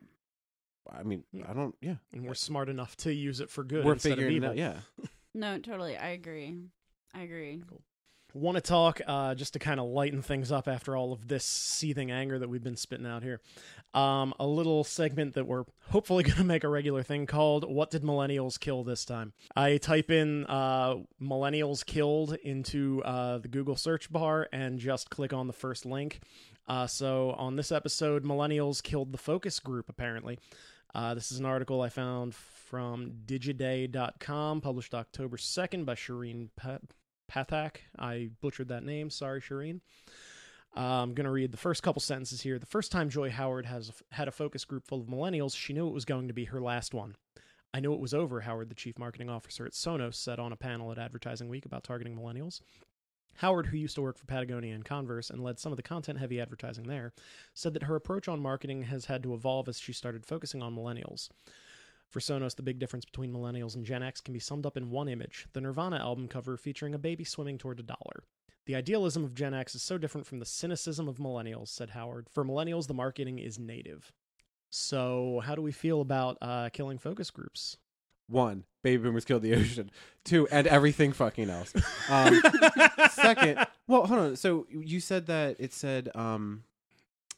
I mean, Yeah. I don't. Yeah, and we're smart enough to use it for good we're instead of figuring it out. Yeah, [LAUGHS] no, totally, I agree. I agree. want to talk uh, just to kind of lighten things up after all of this seething anger that we've been spitting out here. Um, a little segment that we're hopefully [LAUGHS] going to make a regular thing called "What Did Millennials Kill This Time?" I type in uh, "millennials killed" into uh, the Google search bar and just click on the first link. Uh, so on this episode, millennials killed the focus group. Apparently, uh, this is an article I found from Digiday.com, published October second by Shareen Pathak. I butchered that name. Sorry, Shareen. Uh, I'm going to read the first couple sentences here. The first time Joy Howard has had a focus group full of millennials, she knew it was going to be her last one. I knew it was over, Howard, the chief marketing officer at Sonos, said on a panel at Advertising Week about targeting millennials. Howard, who used to work for Patagonia and Converse and led some of the content heavy advertising there, said that her approach on marketing has had to evolve as she started focusing on millennials. For Sonos, the big difference between millennials and Gen X can be summed up in one image the Nirvana album cover featuring a baby swimming toward a dollar. The idealism of Gen X is so different from the cynicism of millennials, said Howard. For millennials, the marketing is native. So, how do we feel about uh, killing focus groups? one, baby boomers killed the ocean. Two, and everything fucking else. Um, [LAUGHS] second, well, hold on. So you said that it said um,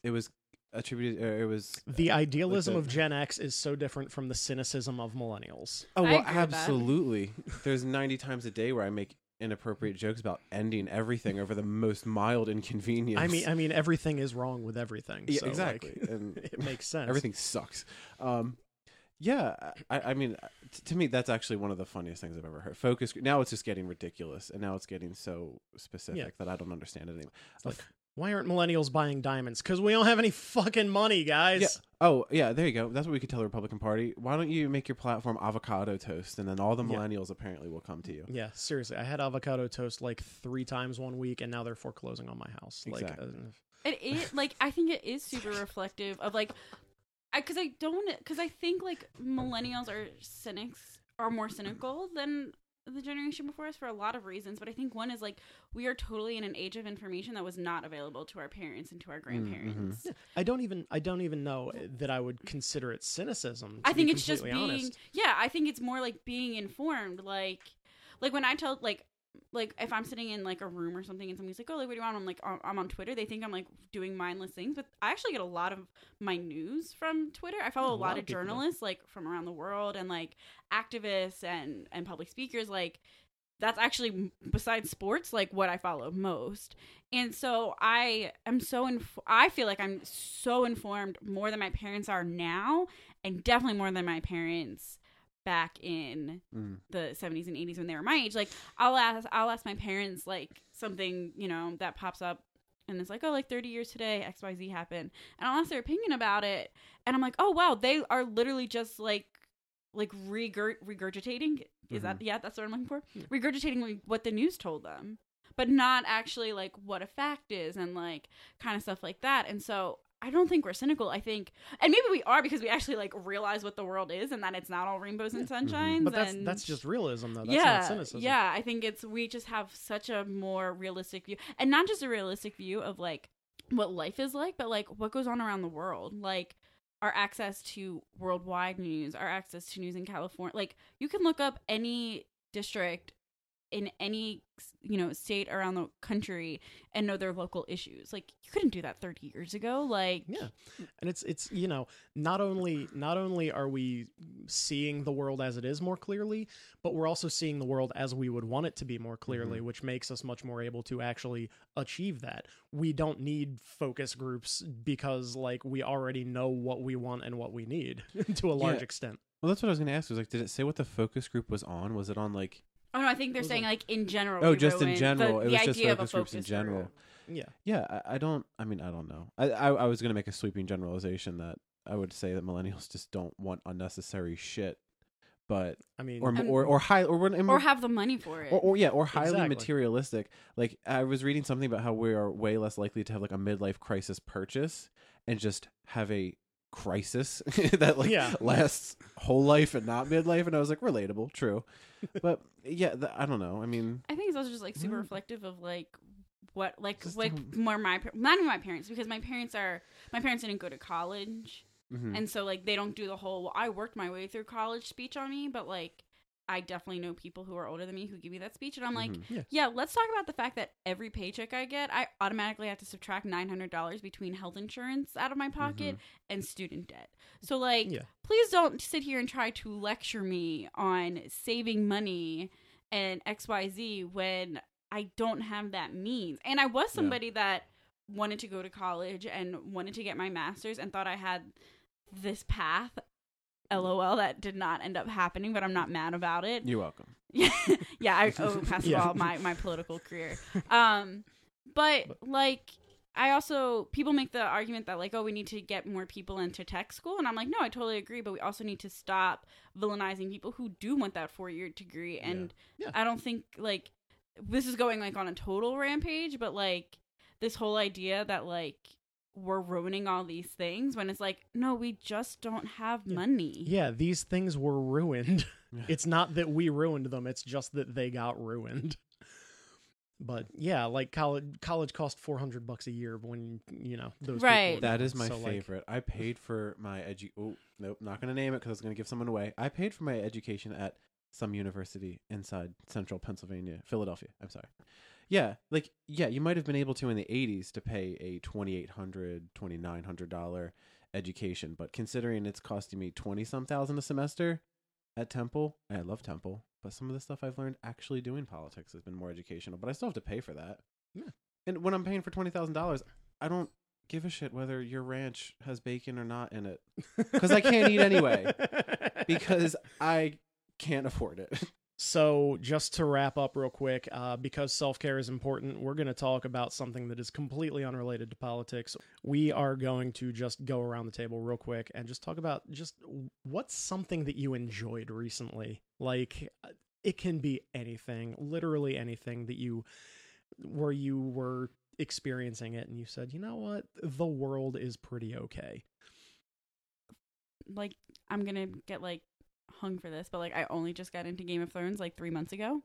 it was attributed. Or it was The idealism the- of Gen X is so different from the cynicism of millennials. Oh well, agree with that. absolutely. There's 90 times a day where I make inappropriate jokes about ending everything over the most mild inconvenience. I mean, I mean, everything is wrong with everything. yeah, so, like, exactly, [LAUGHS] and it makes sense. everything sucks. Um, yeah, I, I mean, t- to me, that's actually one of the funniest things I've ever heard. Focus group- now it's just getting ridiculous, and now it's getting so specific that I don't understand it anymore. It's like, why aren't millennials buying diamonds? Because we don't have any fucking money, guys. Yeah. Oh, yeah. There you go. That's what we could tell the Republican Party. Why don't you make your platform avocado toast, and then all the Yeah. millennials apparently will come to you. Yeah, seriously. I had avocado toast like three times one week, and now they're foreclosing on my house. Exactly. Like, uh, It is like I think it is super reflective of like, I because I don't because I think like millennials are cynics are more cynical than the generation before us for a lot of reasons. But I think one is like we are totally in an age of information that was not available to our parents and to our mm-hmm. grandparents. I don't even I don't even know that I would consider it cynicism. I think it's just being honest. yeah. I think it's more like being informed. Like like when I tell like like if I'm sitting in like a room or something and somebody's like, "Oh, like what do you want?" I'm like, "Oh, "I'm on Twitter." They think I'm like doing mindless things, but I actually get a lot of my news from Twitter. I follow Yeah, a lot, of people journalists like from around the world and like activists and and public speakers. Like that's actually besides sports like what I follow most. And so I am so inf- I feel like I'm so informed more than my parents are now and definitely more than my parents back in Mm. the 70s and 80s when they were my age like I'll ask I'll ask my parents like something you know that pops up and it's like oh like 30 years today xyz happened. And I'll ask their opinion about it and I'm like oh wow they are literally just like like regurg- regurgitating? Is that yeah that's what I'm looking for? Regurgitating like, what the news told them but not actually like what a fact is and like kind of stuff like that. And so I don't think we're cynical. I think, and maybe we are because we actually like realize what the world is and that it's not all rainbows and mm-hmm. sunshines. But that's and that's just realism, though. That's yeah, not cynicism. yeah. I think it's we just have such a more realistic view, and not just a realistic view of like what life is like, but like what goes on around the world, like our access to worldwide news, our access to news in California. Like you can look up any district in any you know state around the country and know their local issues like you couldn't do that 30 years ago like Yeah. And it's it's you know, not only not only are we seeing the world as it is more clearly, but we're also seeing the world as we would want it to be more clearly, mm-hmm. which makes us much more able to actually achieve that. We don't need focus groups because like we already know what we want and what we need [LAUGHS] to a large Yeah. extent. Well, that's what I was going to ask. Was like, did it say what the focus group was on? Was it on like? Oh no, I think they're saying it- like in general. Oh, we just in ruined general. The, It the was just idea of a focus groups in focus general. group. Yeah. Yeah, I, I don't. I mean, I don't know. I, I I was going to make a sweeping generalization that I would say that millennials just don't want unnecessary shit, but I mean, or And- um, or or high or when- Or have the money for it. or, or yeah, or highly Exactly. materialistic. Like I was reading something about how we are way less likely to have like a midlife crisis purchase and just have a crisis [LAUGHS] that like Yeah. lasts whole life and not midlife. And I was like, relatable, true. But yeah, th- I don't know. I mean, I think it's also just like super Mm. reflective of like what like Just like don't- more my not my parents because my parents are my parents didn't go to college mhm. and so like they don't do the whole well, I worked my way through college speech on me but like I definitely know people who are older than me who give me that speech and I'm like Mhm. Yeah. yeah let's talk about the fact that every paycheck I get I automatically have to subtract $900 between health insurance out of my pocket and student debt so like Yeah. please don't sit here and try to lecture me on saving money and XYZ when I don't have that means. And I was somebody that wanted to go to college and wanted to get my master's and thought I had this path. LOL, that did not end up happening, but I'm not mad about it. you're welcome. [LAUGHS] yeah, I owe Pascal [LAUGHS] Yeah. my my political career. Um, but like, I also people make the argument that like, oh, we need to get more people into tech school, and I'm like, no, I totally agree, but we also need to stop villainizing people who do want that four year degree, and Yeah. I don't think like this is going like on a total rampage, but like this whole idea that like we're ruining all these things when it's like no we just don't have Yeah. money yeah, these things were ruined. [LAUGHS] It's not that we ruined them; it's just that they got ruined. But yeah, like college college cost four hundred bucks a year when you know those. Right. were That my So, like, favorite. I paid for my edu. Oh nope, not gonna name it because I was gonna give someone away. I paid for my education at some university inside central Pennsylvania, Philadelphia. I'm sorry. Yeah, like yeah, you might have been able to in the 80s to pay a 2800 2900 dollar education, but considering it's costing me 20 some thousand a semester at Temple, I love Temple, but some of the stuff I've learned actually doing politics has been more educational, but I still have to pay for that. Yeah. And when I'm paying for $20,000, I don't give a shit whether your ranch has bacon or not in it cuz I can't eat anyway. [LAUGHS] because I can't afford it. [LAUGHS] So, just to wrap up real quick, uh, because self care is important, we're going to talk about something that is completely unrelated to politics. We are going to just go around the table real quick and just talk about just what's something that you enjoyed recently. Like, it can be anything, literally anything that you, where you were experiencing it and you said, you know what, the world is pretty okay. like I'm gonna get like hung for this, but like I only just got into Game of Thrones like three months ago.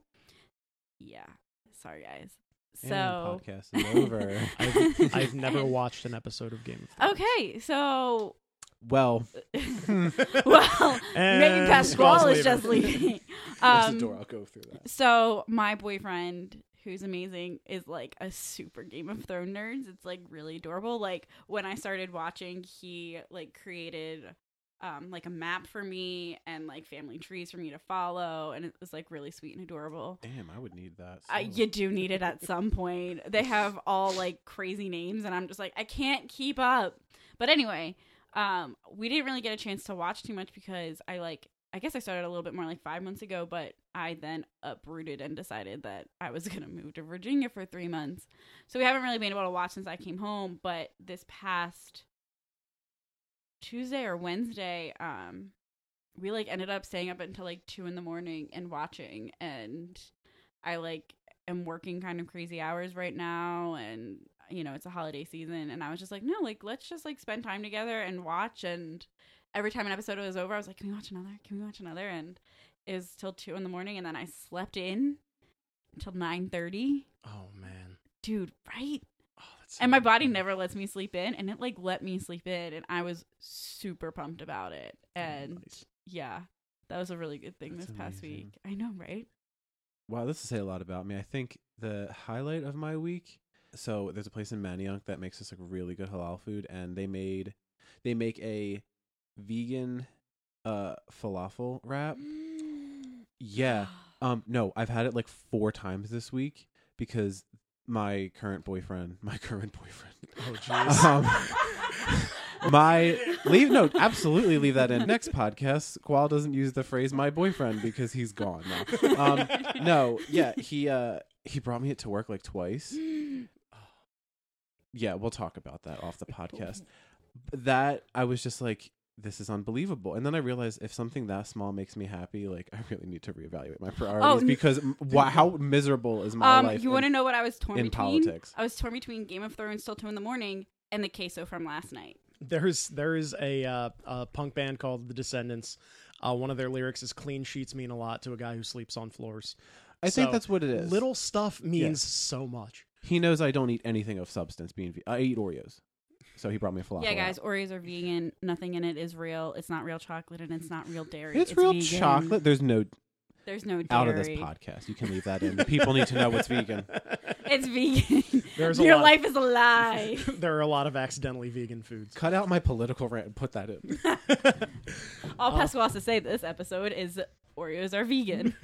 Yeah, sorry guys. and So podcast is [LAUGHS] over. I've, I've never watched an episode of Game of Thrones. okay, so well, [LAUGHS] well maybe And Pasquale Squall's is just leaving. [LAUGHS] leaving. Um, door. I'll go through that. So my boyfriend, who's amazing, is like a super Game of Thrones nerd. It's like really adorable. Like when I started watching, he like created um like a map for me and like family trees for me to follow, and it was like really sweet and adorable. Damn, I would need that. Uh, you do need it at some point. They have all like crazy names, and I'm just like, I can't keep up. But anyway, um, we didn't really get a chance to watch too much because I like, I guess I started a little bit more like five months ago, but I then uprooted and decided that I was [LAUGHS] gonna move to Virginia for three months. So we haven't really been able to watch since I came home. But this past Tuesday or Wednesday, um, we like ended up staying up until like two in the morning and watching and I like am working kind of crazy hours right now and you know it's a holiday season and I was just like no like let's just like spend time together and watch and every time an episode was over I was like can we watch another? Can we watch another? And it was till 2 in the morning and then I slept in until 9:30 Oh, man. dude right and my body never lets me sleep in and it like let me sleep in and I was super pumped about it Oh, and nice. yeah that was a really good thing That's this past amazing. week I know right Wow, this will say a lot about me. I think the highlight of my week. So there's a place in Manayunk that makes this like really good halal food, and they made they make a vegan uh falafel wrap. [GASPS] Yeah. Um. No, I've had it like four times this week because my current boyfriend, [LAUGHS] my current boyfriend, Oh, jeez. um, [LAUGHS] my leave no absolutely leave that in. Next podcast Qual doesn't use the phrase my boyfriend because he's gone now. Um no yeah he uh he brought me it to work like twice. [GASPS] Yeah we'll talk about that off the podcast. That i was just like this is unbelievable and then i realized if something that small makes me happy like i really need to reevaluate my priorities n- because m- wha- how miserable is my Um, life you want to know what I was torn in between? politics. I was torn between Game of Thrones till two in the morning and the queso from last night. There's there is a, uh, a punk band called The Descendents. Uh, one of their lyrics is "Clean sheets mean a lot to a guy who sleeps on floors." i think that's what it is Little stuff means so much. he knows i don't eat anything of substance being i eat oreos so he brought me a falafel Yeah, guys. Oreos are vegan. Nothing in it is real. It's not real chocolate and it's not real dairy. it's, real vegan. chocolate there's no There's no dairy. out of this podcast you can leave that in people need to know what's vegan [LAUGHS] It's vegan. There's [LAUGHS] a Your lot- life is a lie. [LAUGHS] there are a lot of accidentally vegan foods. cut out my political rant and put that in All uh, Pascal has to say this episode is Oreos are vegan.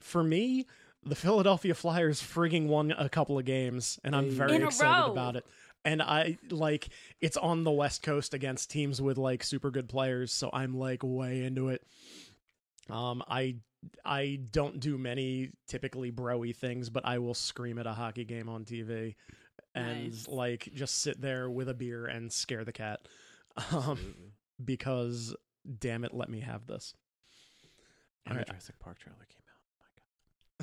For me, the Philadelphia Flyers frigging won a couple of games, and I'm very In a excited row. about it. And I like it's on the West Coast against teams with like super good players, so I'm like way into it. Um, I I don't do many typically broy things, but I will scream at a hockey game on TV and Nice. like just sit there with a beer and scare the cat. [LAUGHS] Um, because damn it, let me have this. and the Alright. Jurassic Park trailer came.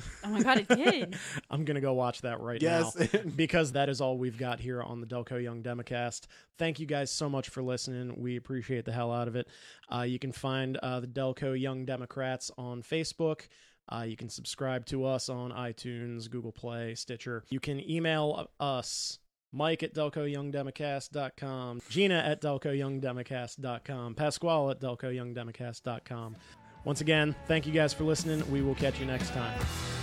[LAUGHS] Oh my god, it did. [LAUGHS] I'm gonna go watch that right Yes. now [LAUGHS] because that is all we've got here on the Delco Young Democast. Thank you guys so much for listening. We appreciate the hell out of it. Uh, you can find uh, the Delco Young Democrats on Facebook. Uh, you can subscribe to us on iTunes, Google Play, Stitcher. You can email us. Mike at DelcoYoungDemocast.com, Gina at DelcoYoungDemocast.com, Pasquale at DelcoYoungDemocast.com. Once again, thank you guys for listening. We will catch you next time.